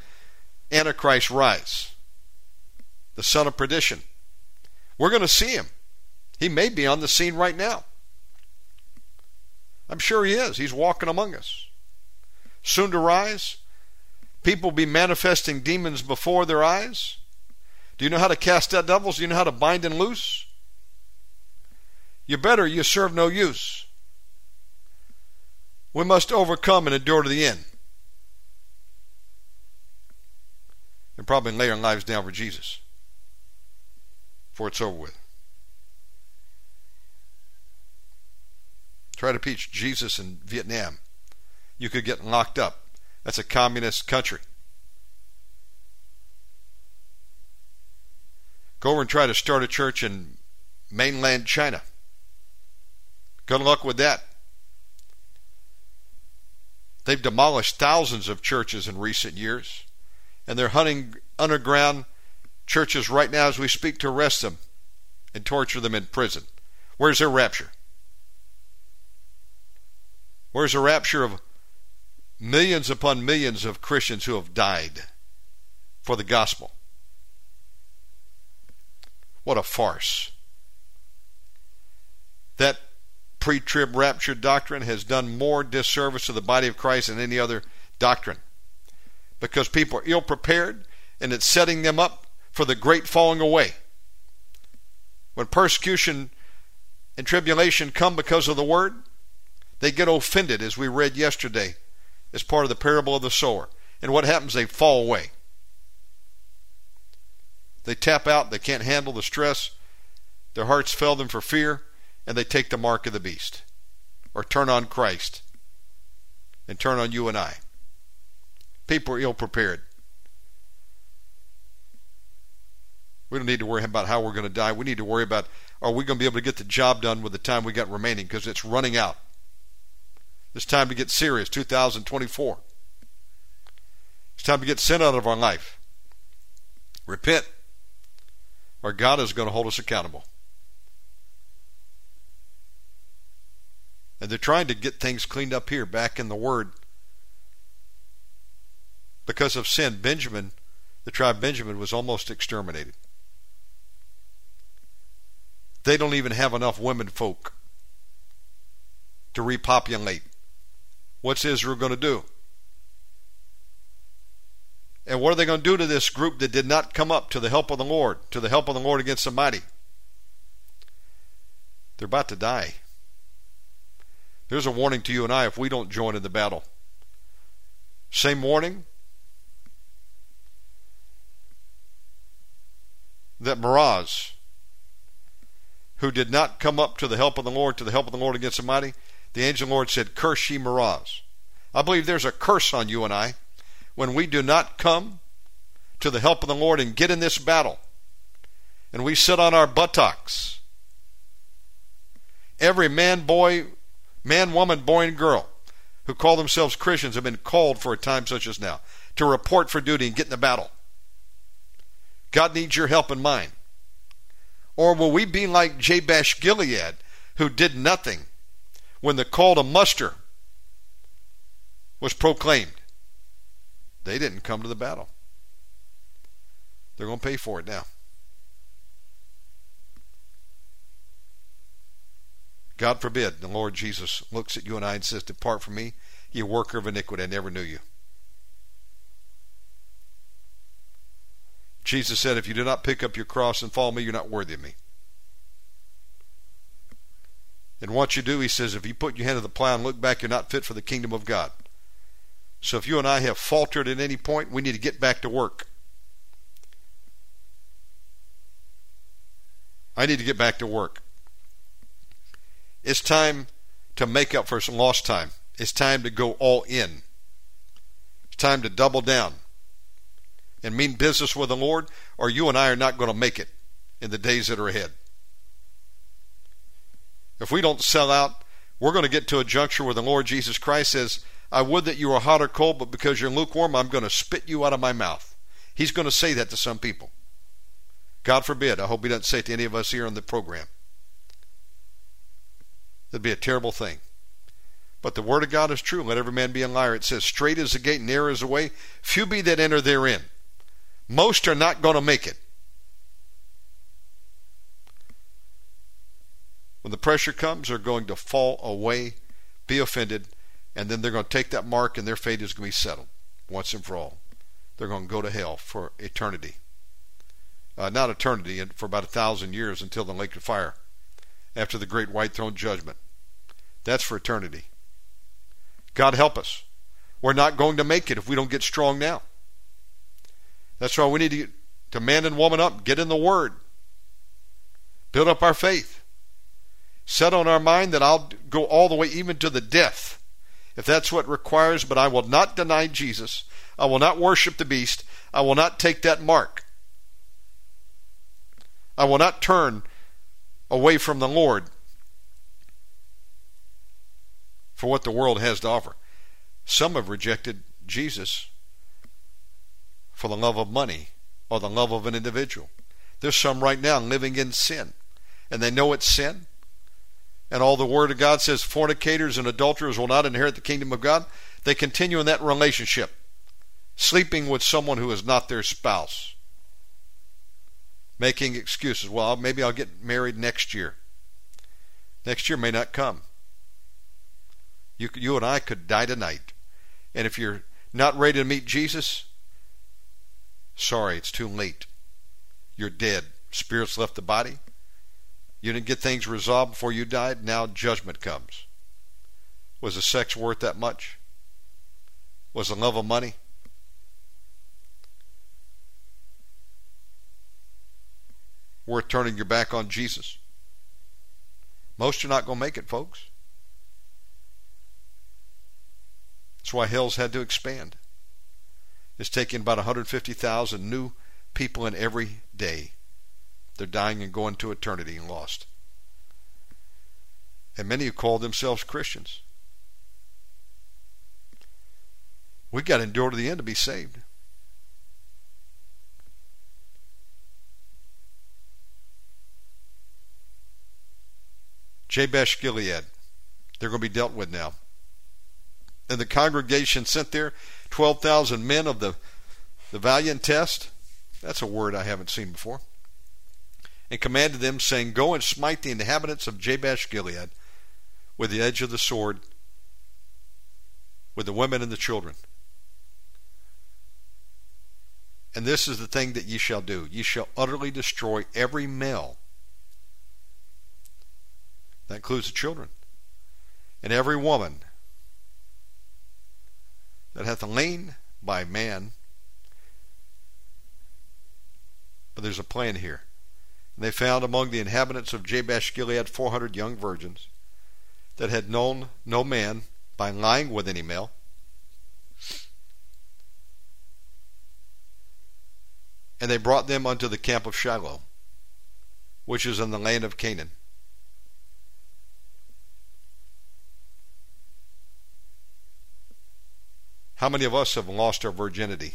S1: Antichrist rise, the son of perdition. We're going to see him. He may be on the scene right now. I'm sure he is. He's walking among us. Soon to rise, people be manifesting demons before their eyes? Do you know how to cast out devils? Do you know how to bind and loose? You better, you serve no use. We must overcome and endure to the end. And probably lay our lives down for Jesus before it's over with. Try to preach Jesus in Vietnam. You could get locked up. That's a communist country. Go over and try to start a church in mainland China. Good luck with that. They've demolished thousands of churches in recent years, and they're hunting underground churches right now as we speak to arrest them and torture them in prison. Where's their rapture? Where's the rapture of millions upon millions of Christians who have died for the gospel. What a farce. That pre trib rapture doctrine has done more disservice to the body of Christ than any other doctrine because people are ill prepared and it's setting them up for the great falling away. When persecution and tribulation come because of the word, they get offended, as we read yesterday as part of the parable of the sower. And what happens? They fall away. They tap out, they can't handle the stress, their hearts fail them for fear, and they take the mark of the beast. Or turn on Christ and turn on you and I. People are ill prepared. We don't need to worry about how we're going to die. We need to worry about are we going to be able to get the job done with the time we got remaining because it's running out. It's time to get serious. 2024. It's time to get sin out of our life. Repent, or God is going to hold us accountable. And they're trying to get things cleaned up here, back in the Word. Because of sin, Benjamin, the tribe Benjamin, was almost exterminated. They don't even have enough women folk to repopulate. What's Israel going to do? And what are they going to do to this group that did not come up to the help of the Lord, to the help of the Lord against the mighty? They're about to die. There's a warning to you and I if we don't join in the battle. Same warning that Meroz, who did not come up to the help of the Lord, to the help of the Lord against the mighty, the angel Lord said, Curse ye Meroz. I believe there's a curse on you and I when we do not come to the help of the Lord and get in this battle. And we sit on our buttocks. Every man, boy, man, woman, boy, and girl who call themselves Christians have been called for a time such as now to report for duty and get in the battle. God needs your help and mine. Or will we be like Jabesh Gilead, who did nothing when the call to muster was proclaimed? They didn't come to the battle. They're going to pay for it now. God forbid the Lord Jesus looks at you and I and says, Depart from me, you worker of iniquity, I never knew you. Jesus said, If you do not pick up your cross and follow me, you're not worthy of me. And once you do, he says, if you put your hand to the plow and look back, you're not fit for the kingdom of God. So if you and I have faltered at any point, we need to get back to work. I need to get back to work. It's time to make up for some lost time. It's time to go all in. It's time to double down and mean business with the Lord, or you and I are not going to make it in the days that are ahead. If we don't sell out, we're going to get to a juncture where the Lord Jesus Christ says, I would that you were hot or cold, but because you're lukewarm, I'm going to spit you out of my mouth. He's going to say that to some people. God forbid. I hope he doesn't say it to any of us here on the program. That'd be a terrible thing. But the word of God is true. Let every man be a liar. It says, Straight is the gate, narrow is the way. Few be that enter therein. Most are not going to make it. When the pressure comes, they're going to fall away, be offended, and then they're going to take that mark and their fate is going to be settled once and for all. They're going to go to hell for eternity. Uh, not eternity, for about a thousand years until the lake of fire after the great white throne judgment. That's for eternity. God help us. We're not going to make it if we don't get strong now. That's why we need to, to man and woman up, get in the Word, build up our faith, set on our mind that I'll go all the way even to the death if that's what requires, but I will not deny Jesus. I will not worship the beast. I will not take that mark. I will not turn away from the Lord for what the world has to offer. Some have rejected Jesus for the love of money or the love of an individual. There's some right now living in sin, and they know it's sin, and all the Word of God says fornicators and adulterers will not inherit the kingdom of God, they continue in that relationship, sleeping with someone who is not their spouse, making excuses. Well, maybe I'll get married next year. Next year may not come. You, you and I could die tonight. And if you're not ready to meet Jesus, sorry, it's too late. You're dead. Spirit's left the body. You didn't get things resolved before you died. Now judgment comes. Was the sex worth that much? Was the love of money? Worth turning your back on Jesus? Most are not going to make it, folks. That's why hell's had to expand. It's taking about 150,000 new people in every day They're dying and going to eternity and lost. And many who call themselves Christians. We've got to endure to the end to be saved. Jabesh Gilead. They're going to be dealt with now. And the congregation sent there 12,000 men of the, the valiant test. That's a word I haven't seen before. And commanded them, saying, Go and smite the inhabitants of Jabesh Gilead with the edge of the sword, with the women and the children. And this is the thing that ye shall do ye shall utterly destroy every male. That includes the children. And every woman that hath lain by man. But there's a plan here. And they found among the inhabitants of Jabesh Gilead four hundred young virgins that had known no man by lying with any male. And they brought them unto the camp of Shiloh, which is in the land of Canaan. How many of us have lost our virginity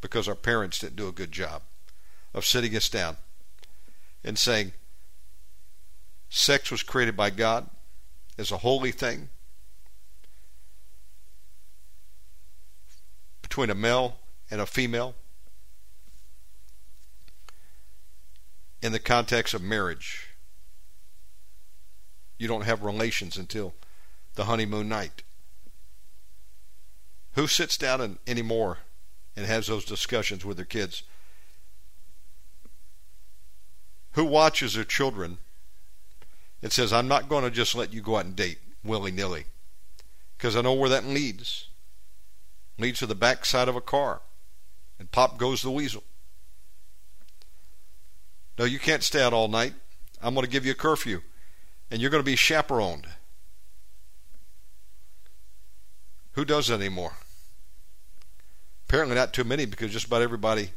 S1: because our parents didn't do a good job of sitting us down and saying, sex was created by God as a holy thing between a male and a female in the context of marriage. You don't have relations until the honeymoon night. Who sits down and, anymore and has those discussions with their kids? Who watches their children and says, I'm not going to just let you go out and date willy nilly because I know where that leads. Leads to the backside of a car and pop goes the weasel. No, you can't stay out all night. I'm going to give you a curfew and you're going to be chaperoned. Who does that anymore? Apparently, not too many because just about everybody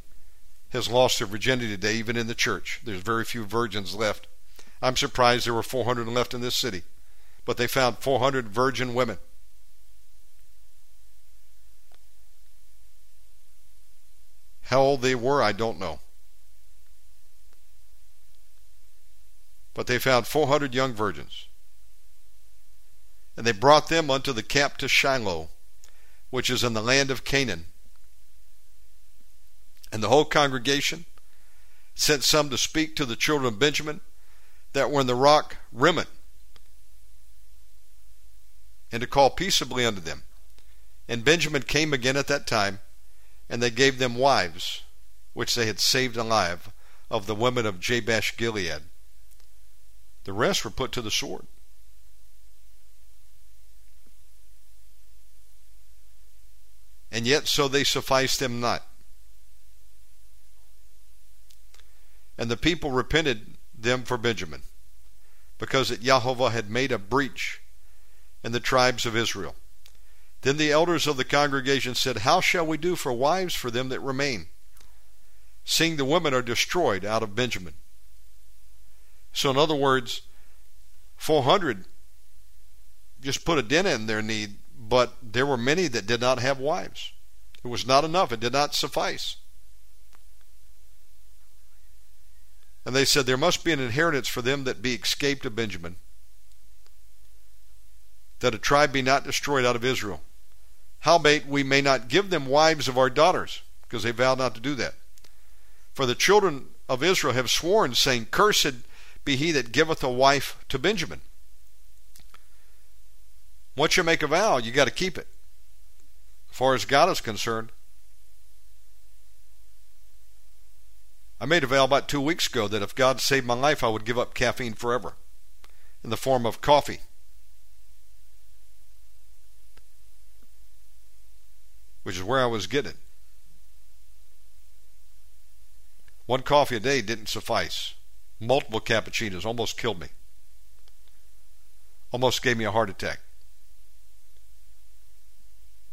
S1: has lost their virginity today, even in the church. There's very few virgins left. I'm surprised there were 400 left in this city, but they found 400 virgin women. How old they were, I don't know. But they found 400 young virgins. And they brought them unto the camp to Shiloh, which is in the land of Canaan and the whole congregation sent some to speak to the children of Benjamin that were in the rock Rimmon, and to call peaceably unto them. And Benjamin came again at that time, and they gave them wives, which they had saved alive, of the women of Jabesh Gilead. The rest were put to the sword. And yet so they sufficed them not. And the people repented them for Benjamin, because that Jehovah had made a breach in the tribes of Israel. Then the elders of the congregation said, How shall we do for wives for them that remain, seeing the women are destroyed out of Benjamin? So, in other words, 400 just put a dent in their need, but there were many that did not have wives. It was not enough, it did not suffice. And they said, There must be an inheritance for them that be escaped of Benjamin, that a tribe be not destroyed out of Israel. Howbeit we may not give them wives of our daughters, because they vowed not to do that. For the children of Israel have sworn, saying, Cursed be he that giveth a wife to Benjamin. Once you make a vow, you got to keep it. As far as God is concerned, I made a vow about two weeks ago that if God saved my life, I would give up caffeine forever in the form of coffee. Which is where I was getting. One coffee a day didn't suffice. Multiple cappuccinos almost killed me. Almost gave me a heart attack.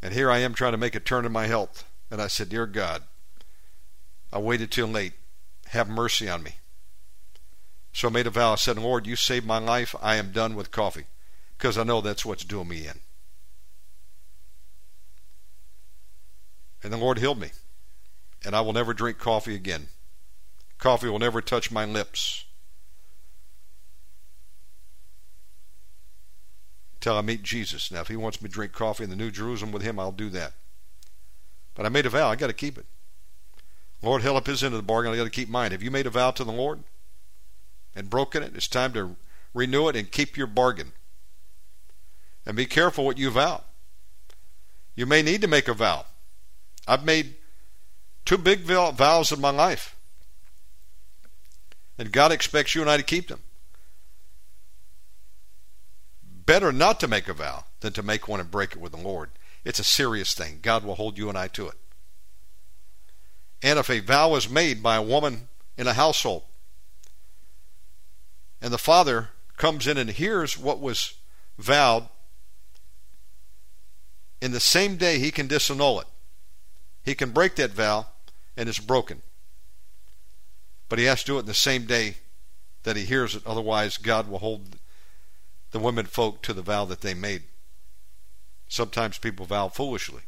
S1: And here I am trying to make a turn in my health. And I said, Dear God, I waited till late have mercy on me. So I made a vow. I said, Lord, you saved my life. I am done with coffee because I know that's what's doing me in. And the Lord healed me. And I will never drink coffee again. Coffee will never touch my lips. Till I meet Jesus. Now, if he wants me to drink coffee in the New Jerusalem with him, I'll do that. But I made a vow. I got to keep it. Lord held up his end of the bargain. I got to keep mine. Have you made a vow to the Lord and broken it? It's time to renew it and keep your bargain. And be careful what you vow. You may need to make a vow. I've made two big vows in my life. And God expects you and I to keep them. Better not to make a vow than to make one and break it with the Lord. It's a serious thing. God will hold you and I to it. And if a vow is made by a woman in a household, and the father comes in and hears what was vowed, in the same day he can disannul it. He can break that vow and it's broken. But he has to do it in the same day that he hears it, otherwise, God will hold the women folk to the vow that they made. Sometimes people vow foolishly.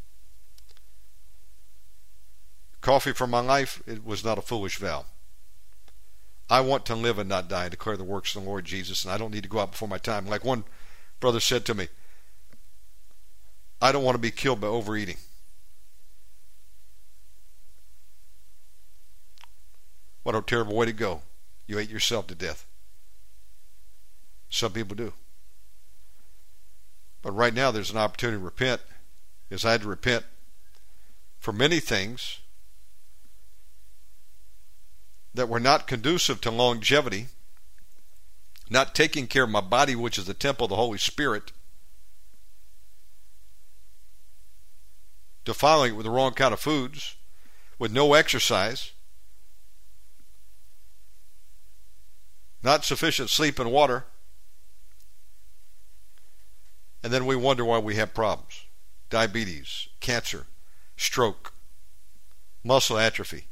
S1: Coffee for my life, it was not a foolish vow. I want to live and not die and declare the works of the Lord Jesus, and I don't need to go out before my time. Like one brother said to me, I don't want to be killed by overeating. What a terrible way to go. You ate yourself to death. Some people do. But right now there's an opportunity to repent, as I had to repent for many things that were not conducive to longevity, not taking care of my body, which is the temple of the Holy Spirit, defiling it with the wrong kind of foods, with no exercise, not sufficient sleep and water, and then we wonder why we have problems. Diabetes, cancer, stroke, muscle atrophy,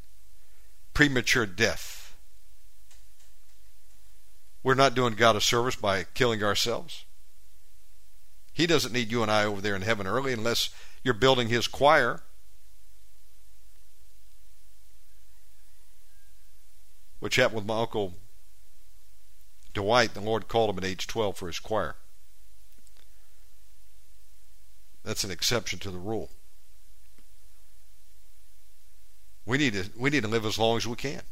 S1: premature death. We're not doing God a service by killing ourselves. He doesn't need you and I over there in heaven early unless you're building His choir. Which happened with my uncle Dwight, the Lord called him at age 12 for his choir. That's an exception to the rule. We need to we need to live as long as we can.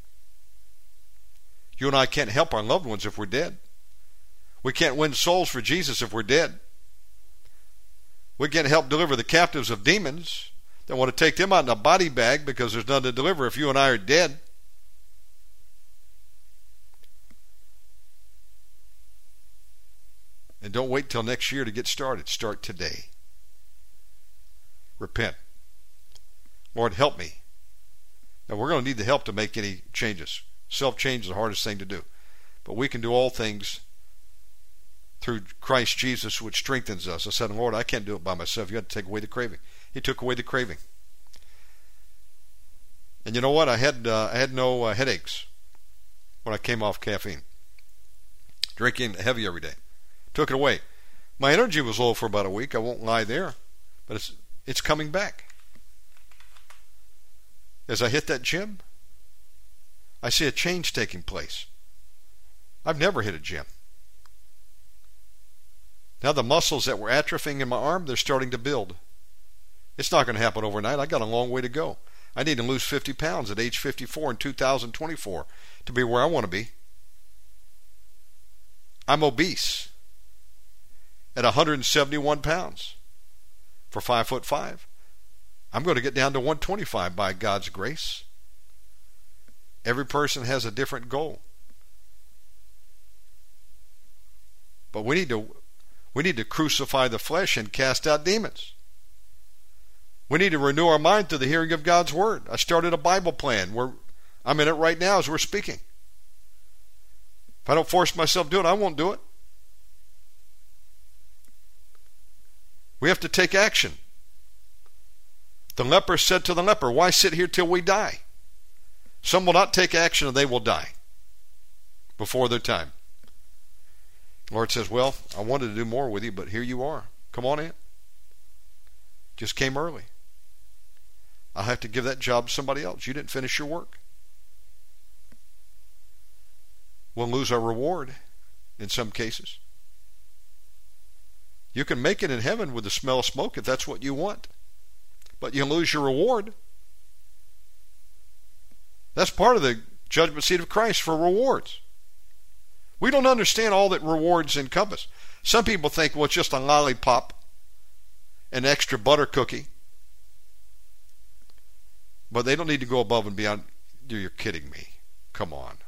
S1: You and I can't help our loved ones if we're dead. We can't win souls for Jesus if we're dead. We can't help deliver the captives of demons that want to take them out in a body bag because there's none to deliver if you and I are dead. And don't wait till next year to get started. Start today. Repent. Lord, help me. We're going to need the help to make any changes. Self change is the hardest thing to do. But we can do all things through Christ Jesus, which strengthens us. I said, Lord, I can't do it by myself. You got to take away the craving. He took away the craving. And you know what? I had uh, I had no uh, headaches when I came off caffeine. Drinking heavy every day took it away. My energy was low for about a week. I won't lie there, but it's it's coming back. As I hit that gym, I see a change taking place. I've never hit a gym. Now the muscles that were atrophying in my arm, they're starting to build. It's not going to happen overnight. I got a long way to go. I need to lose 50 pounds at age 54 in 2024 to be where I want to be. I'm obese at 171 pounds for five foot five. I'm going to get down to 125 by God's grace. Every person has a different goal. But we need to we need to crucify the flesh and cast out demons. We need to renew our mind through the hearing of God's word. I started a Bible plan where I'm in it right now as we're speaking. If I don't force myself to do it, I won't do it. We have to take action. The leper said to the leper, Why sit here till we die? Some will not take action and they will die. before their time. Lord says, Well, I wanted to do more with you, but here you are. Come on in. Just came early. I'll have to give that job to somebody else. You didn't finish your work. We'll lose our reward in some cases. You can make it in heaven with the smell of smoke if that's what you want, but you lose your reward. That's part of the judgment seat of Christ for rewards. We don't understand all that rewards encompass. Some people think, well, it's just a lollipop, an extra butter cookie. But they don't need to go above and beyond. You're kidding me. Come on.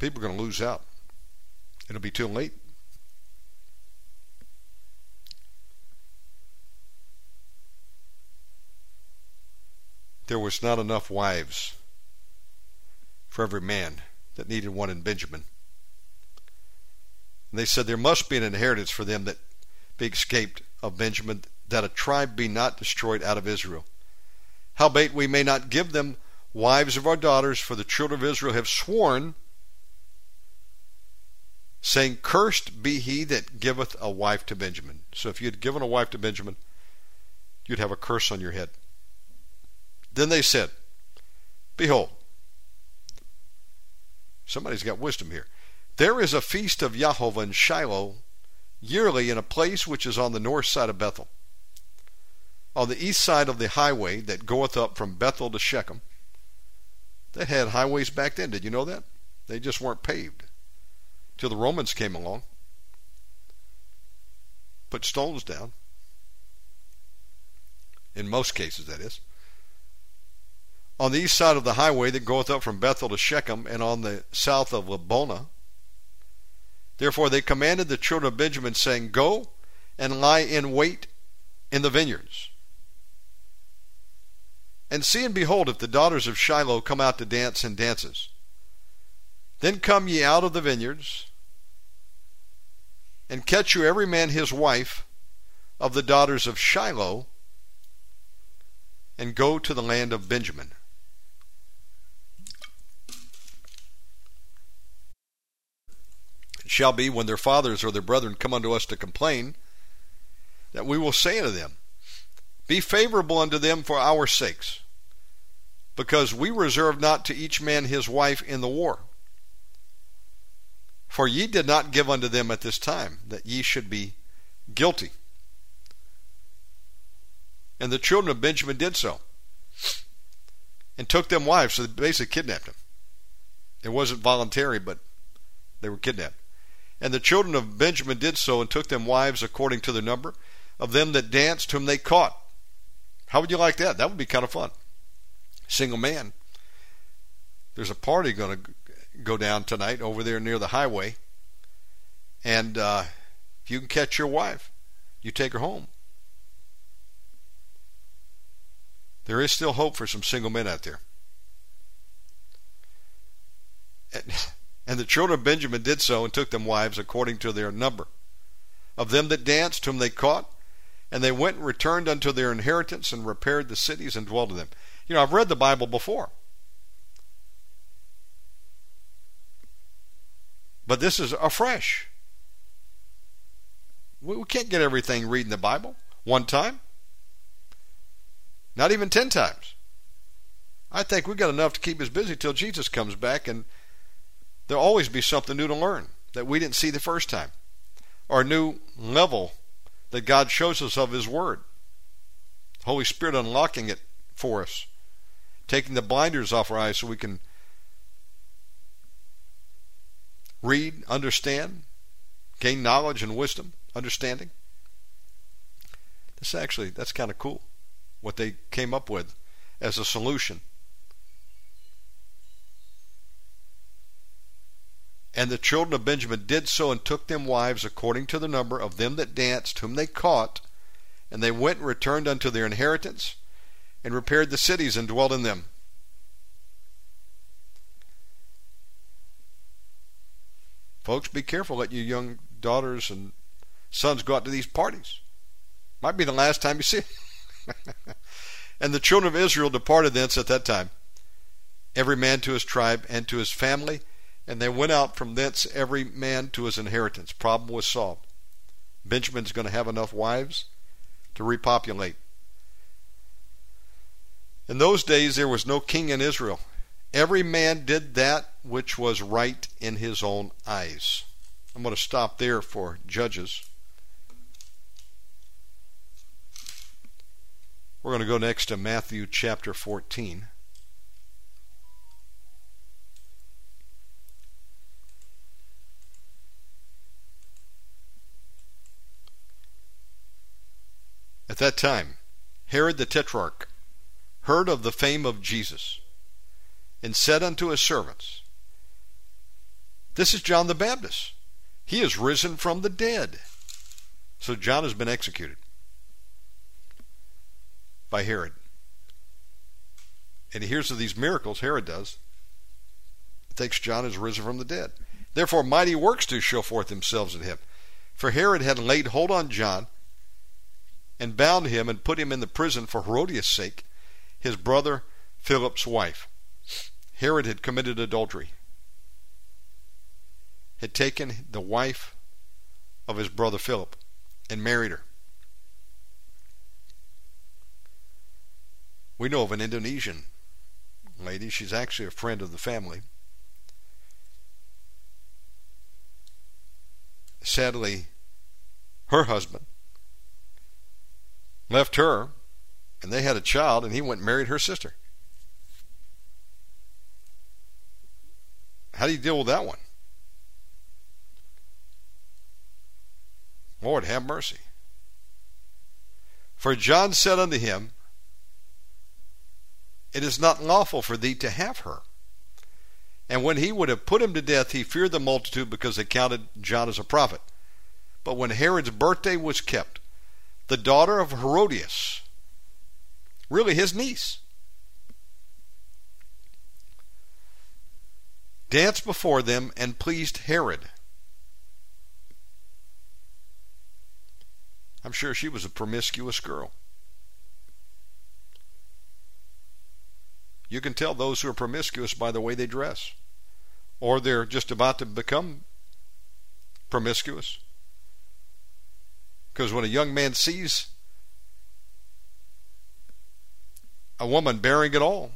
S1: People are going to lose out. It'll be too late. There was not enough wives for every man that needed one in Benjamin. And they said there must be an inheritance for them that be escaped of Benjamin, that a tribe be not destroyed out of Israel. Howbeit we may not give them wives of our daughters, for the children of Israel have sworn, saying, Cursed be he that giveth a wife to Benjamin. So if you had given a wife to Benjamin, you'd have a curse on your head. Then they said, Behold, somebody's got wisdom here. There is a feast of Jehovah in Shiloh yearly in a place which is on the north side of Bethel, on the east side of the highway that goeth up from Bethel to Shechem. They had highways back then. Did you know that? They just weren't paved till the Romans came along, put stones down. In most cases, that is on the east side of the highway that goeth up from Bethel to Shechem, and on the south of Lebonah. Therefore they commanded the children of Benjamin, saying, Go and lie in wait in the vineyards. And see and behold, if the daughters of Shiloh come out to dance and dances. Then come ye out of the vineyards, and catch you every man his wife of the daughters of Shiloh, and go to the land of Benjamin. Shall be when their fathers or their brethren come unto us to complain, that we will say unto them, Be favorable unto them for our sakes, because we reserve not to each man his wife in the war. For ye did not give unto them at this time, that ye should be guilty. And the children of Benjamin did so, and took them wives, so they basically kidnapped them. It wasn't voluntary, but they were kidnapped. And the children of Benjamin did so, and took them wives according to their number of them that danced, whom they caught. How would you like that? That would be kind of fun. Single man. There's a party going to go down tonight over there near the highway. And uh, if you can catch your wife, you take her home. There is still hope for some single men out there. (laughs) the children of Benjamin did so, and took them wives according to their number. Of them that danced, whom they caught, and they went and returned unto their inheritance, and repaired the cities, and dwelt in them. You know, I've read the Bible before. But this is afresh. We can't get everything reading the Bible one time. Not even ten times. I think we've got enough to keep us busy till Jesus comes back and There'll always be something new to learn that we didn't see the first time, or a new level that God shows us of His Word. Holy Spirit unlocking it for us, taking the blinders off our eyes so we can read, understand, gain knowledge and wisdom, understanding. This actually, that's kind of cool what they came up with as a solution. And the children of Benjamin did so and took them wives according to the number of them that danced, whom they caught. And they went and returned unto their inheritance, and repaired the cities and dwelt in them. Folks, be careful. Let your young daughters and sons go out to these parties. Might be the last time you see them. (laughs) And the children of Israel departed thence at that time, every man to his tribe and to his family, and they went out from thence every man to his inheritance. Problem was solved. Benjamin's going to have enough wives to repopulate. In those days there was no king in Israel. Every man did that which was right in his own eyes. I'm going to stop there for Judges. We're going to go next to Matthew chapter 14. At that time, Herod the Tetrarch heard of the fame of Jesus, and said unto his servants, This is John the Baptist. He is risen from the dead. So John has been executed by Herod. And he hears of these miracles Herod does. Thinks John is risen from the dead. Therefore, mighty works do show forth themselves in him. For Herod had laid hold on John and bound him and put him in the prison for Herodias' sake, his brother Philip's wife. Herod had committed adultery, had taken the wife of his brother Philip and married her. We know of an Indonesian lady. She's actually a friend of the family. Sadly, her husband left her, and they had a child, and he went and married her sister. How do you deal with that one? Lord, have mercy. For John said unto him, it is not lawful for thee to have her. And when he would have put him to death, he feared the multitude because they counted John as a prophet. But when Herod's birthday was kept, the daughter of Herodias, really his niece, danced before them and pleased Herod. I'm sure she was a promiscuous girl. You can tell those who are promiscuous by the way they dress, or they're just about to become promiscuous. Because when a young man sees a woman bearing it all,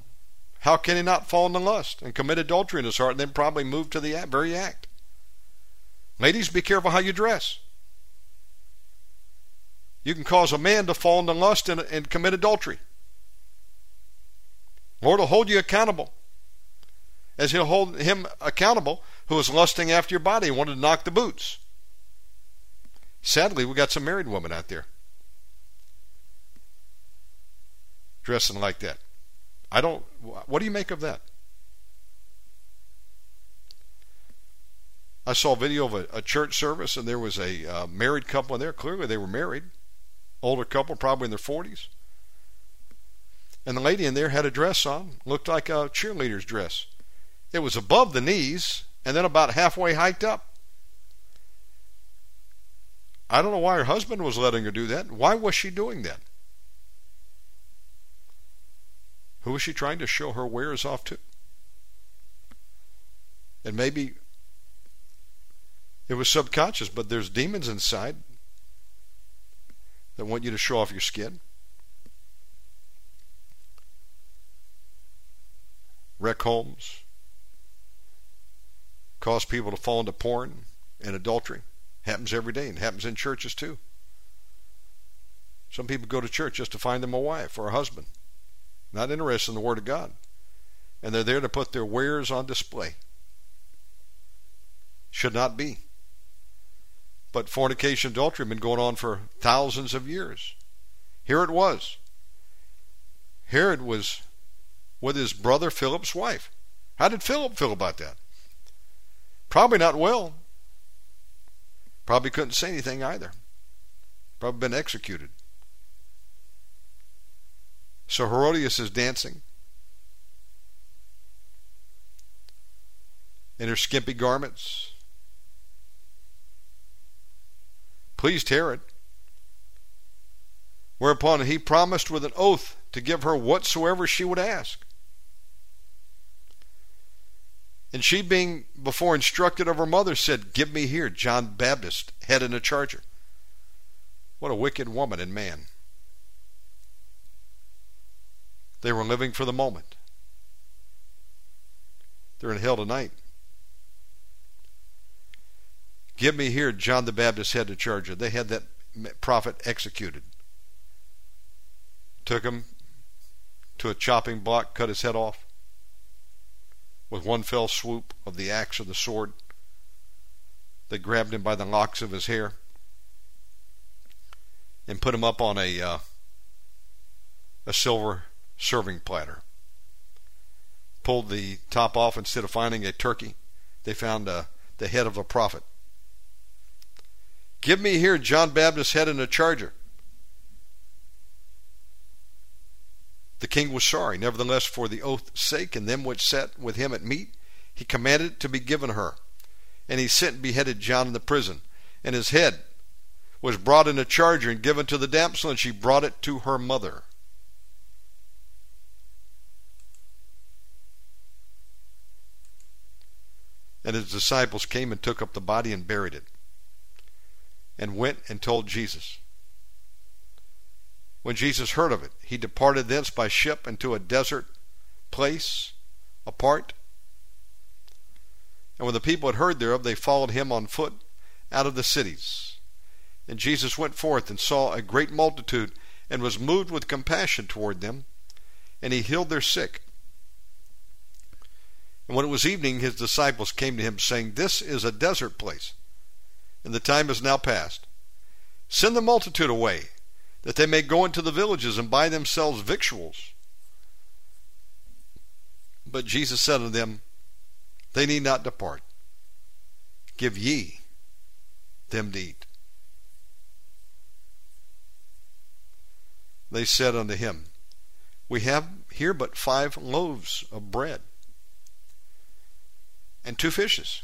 S1: how can he not fall into lust and commit adultery in his heart and then probably move to the very act? Ladies, be careful how you dress. You can cause a man to fall into lust and, and commit adultery. Lord will hold you accountable. As he'll hold him accountable who was lusting after your body and wanted to knock the boots. Sadly, we got some married women out there dressing like that. I don't. What do you make of that? I saw a video of a, a church service, and there was a uh, married couple in there. Clearly, they were married. Older couple, probably in their 40s. And the lady in there had a dress on, looked like a cheerleader's dress. It was above the knees and then about halfway hiked up. I don't know why her husband was letting her do that. Why was she doing that? Who was she trying to show her wares off to? And maybe it was subconscious, but there's demons inside that want you to show off your skin. wreck homes, cause people to fall into porn and adultery. Happens every day and happens in churches too. Some people go to church just to find them a wife or a husband, not interested in the Word of God. And they're there to put their wares on display. Should not be. But fornication, adultery have been going on for thousands of years. Here it was. Herod was with his brother Philip's wife. How did Philip feel about that? Probably not well. Probably couldn't say anything either. Probably been executed. So Herodias is dancing in her skimpy garments. Pleased Herod. Whereupon he promised with an oath to give her whatsoever she would ask. And she, being before instructed of her mother, said, Give me here John Baptist, head and a charger. What a wicked woman and man. They were living for the moment. They're in hell tonight. Give me here John the Baptist head to charger. They had that prophet executed. Took him to a chopping block, cut his head off with one fell swoop of the axe or the sword. They grabbed him by the locks of his hair and put him up on a uh, a silver serving platter. Pulled the top off instead of finding a turkey, they found uh, the head of a prophet. Give me here John Baptist's head in a charger. The king was sorry. Nevertheless, for the oath's sake, and them which sat with him at meat, he commanded it to be given her. And he sent and beheaded John in the prison. And his head was brought in a charger and given to the damsel, and she brought it to her mother. And his disciples came and took up the body and buried it, and went and told Jesus. When Jesus heard of it, he departed thence by ship into a desert place apart. And when the people had heard thereof, they followed him on foot out of the cities. And Jesus went forth and saw a great multitude, and was moved with compassion toward them, and he healed their sick. And when it was evening, his disciples came to him, saying, This is a desert place, and the time is now past. Send the multitude away that they may go into the villages and buy themselves victuals. But Jesus said unto them, They need not depart. Give ye them to eat. They said unto him, We have here but five loaves of bread and two fishes.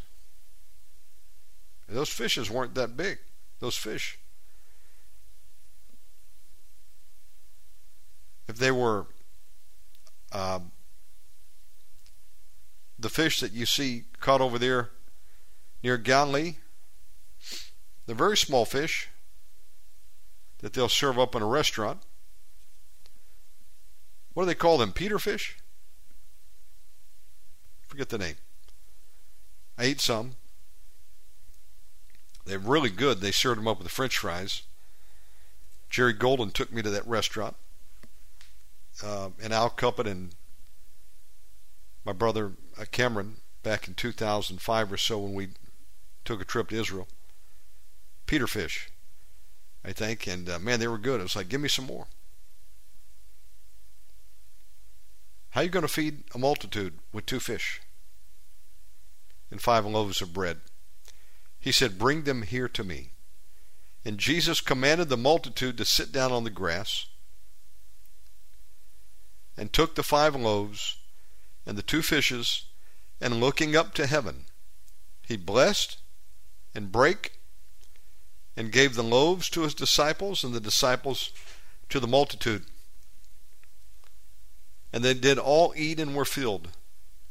S1: those fishes weren't that big, those fish. If they were um, the fish that you see caught over there near Galilee, the very small fish that they'll serve up in a restaurant. What do they call them? Peter fish? Forget the name. I ate some. They're really good. They served them up with the french fries. Jerry Golden took me to that restaurant uh, and Al Cuppet and my brother uh, Cameron back in 2005 or so when we took a trip to Israel. Peter fish, I think, and uh, man, they were good. I was like, give me some more. How are you going to feed a multitude with two fish and five loaves of bread? He said, Bring them here to me. And Jesus commanded the multitude to sit down on the grass and took the five loaves and the two fishes, and looking up to heaven, he blessed and brake and gave the loaves to his disciples and the disciples to the multitude. And they did all eat and were filled.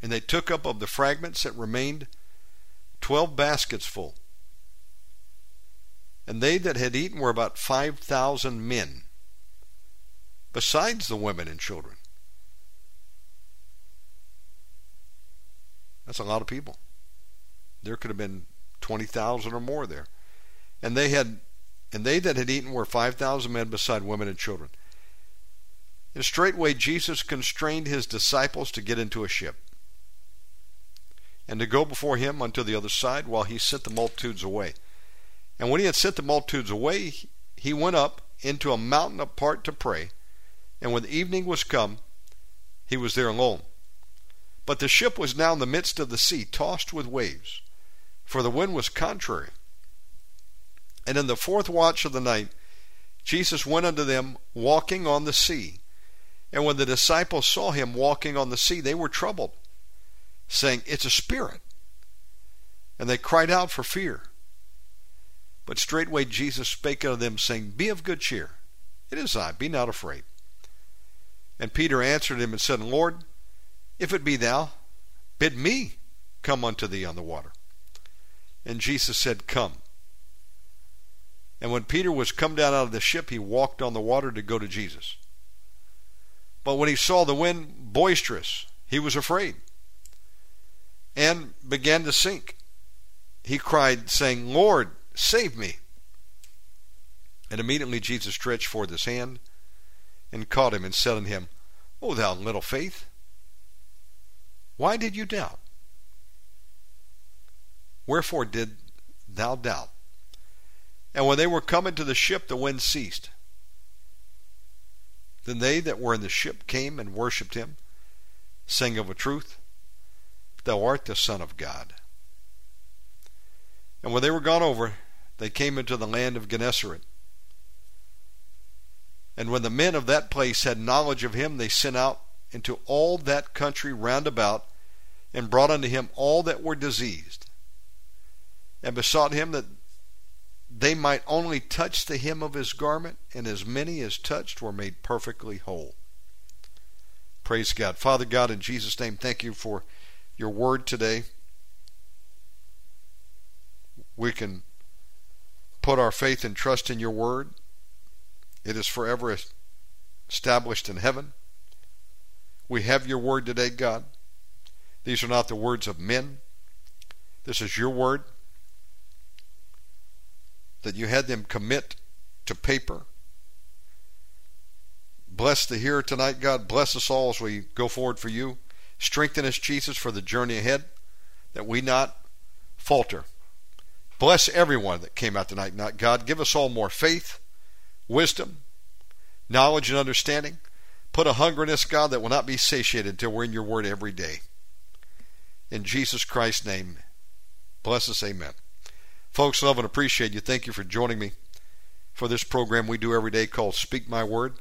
S1: And they took up of the fragments that remained twelve baskets full. And they that had eaten were about five thousand men, besides the women and children. That's a lot of people. There could have been 20,000 or more there. And they had and they that had eaten were 5,000 men beside women and children. And straightway Jesus constrained his disciples to get into a ship and to go before him unto the other side while he sent the multitudes away. And when he had sent the multitudes away, he went up into a mountain apart to pray. And when the evening was come, he was there alone. But the ship was now in the midst of the sea, tossed with waves, for the wind was contrary. And in the fourth watch of the night, Jesus went unto them walking on the sea. And when the disciples saw him walking on the sea, they were troubled, saying, It's a spirit. And they cried out for fear. But straightway Jesus spake unto them, saying, Be of good cheer. It is I, be not afraid. And Peter answered him and said, Lord, if it be thou, bid me come unto thee on the water. And Jesus said, Come. And when Peter was come down out of the ship, he walked on the water to go to Jesus. But when he saw the wind boisterous, he was afraid and began to sink. He cried, saying, Lord, save me. And immediately Jesus stretched forth his hand and caught him and said unto him, O thou little faith, why did you doubt? Wherefore did thou doubt? And when they were come into the ship, the wind ceased. Then they that were in the ship came and worshipped him, saying of a truth, Thou art the Son of God. And when they were gone over, they came into the land of Gennesaret. And when the men of that place had knowledge of him, they sent out into all that country round about, and brought unto him all that were diseased, and besought him that they might only touch the hem of his garment, and as many as touched were made perfectly whole. Praise God. Father God, in Jesus' name, thank you for your word today. We can put our faith and trust in your word. It is forever established in heaven. We have your word today, God. These are not the words of men. This is your word that you had them commit to paper. Bless the hearer tonight, God. Bless us all as we go forward for you. Strengthen us, Jesus, for the journey ahead, that we not falter. Bless everyone that came out tonight. Not God, give us all more faith, wisdom, knowledge, and understanding. Put a hunger in us, God, that will not be satiated until we're in your word every day. In Jesus Christ's name, bless us. Amen. Folks, love and appreciate you. Thank you for joining me for this program we do every day called Speak My Word.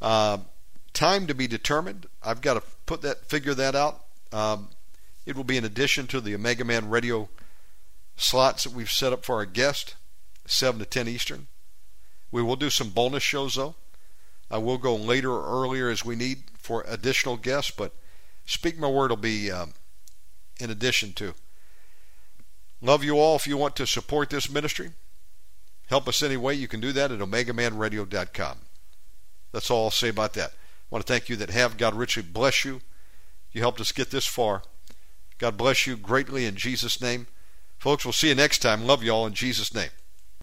S1: Uh, time to be determined. I've got to put that, figure that out. Um, it will be in addition to the Omega Man radio slots that we've set up for our guest, 7 to 10 Eastern. We will do some bonus shows though. I will go later or earlier as we need for additional guests, but Speak My Word will be um, in addition to. Love you all. If you want to support this ministry, help us any way, you can do that at OmegaManRadio.com. That's all I'll say about that. I want to thank you that have. God richly bless you. You helped us get this far. God bless you greatly in Jesus' name. Folks, we'll see you next time. Love you all in Jesus' name.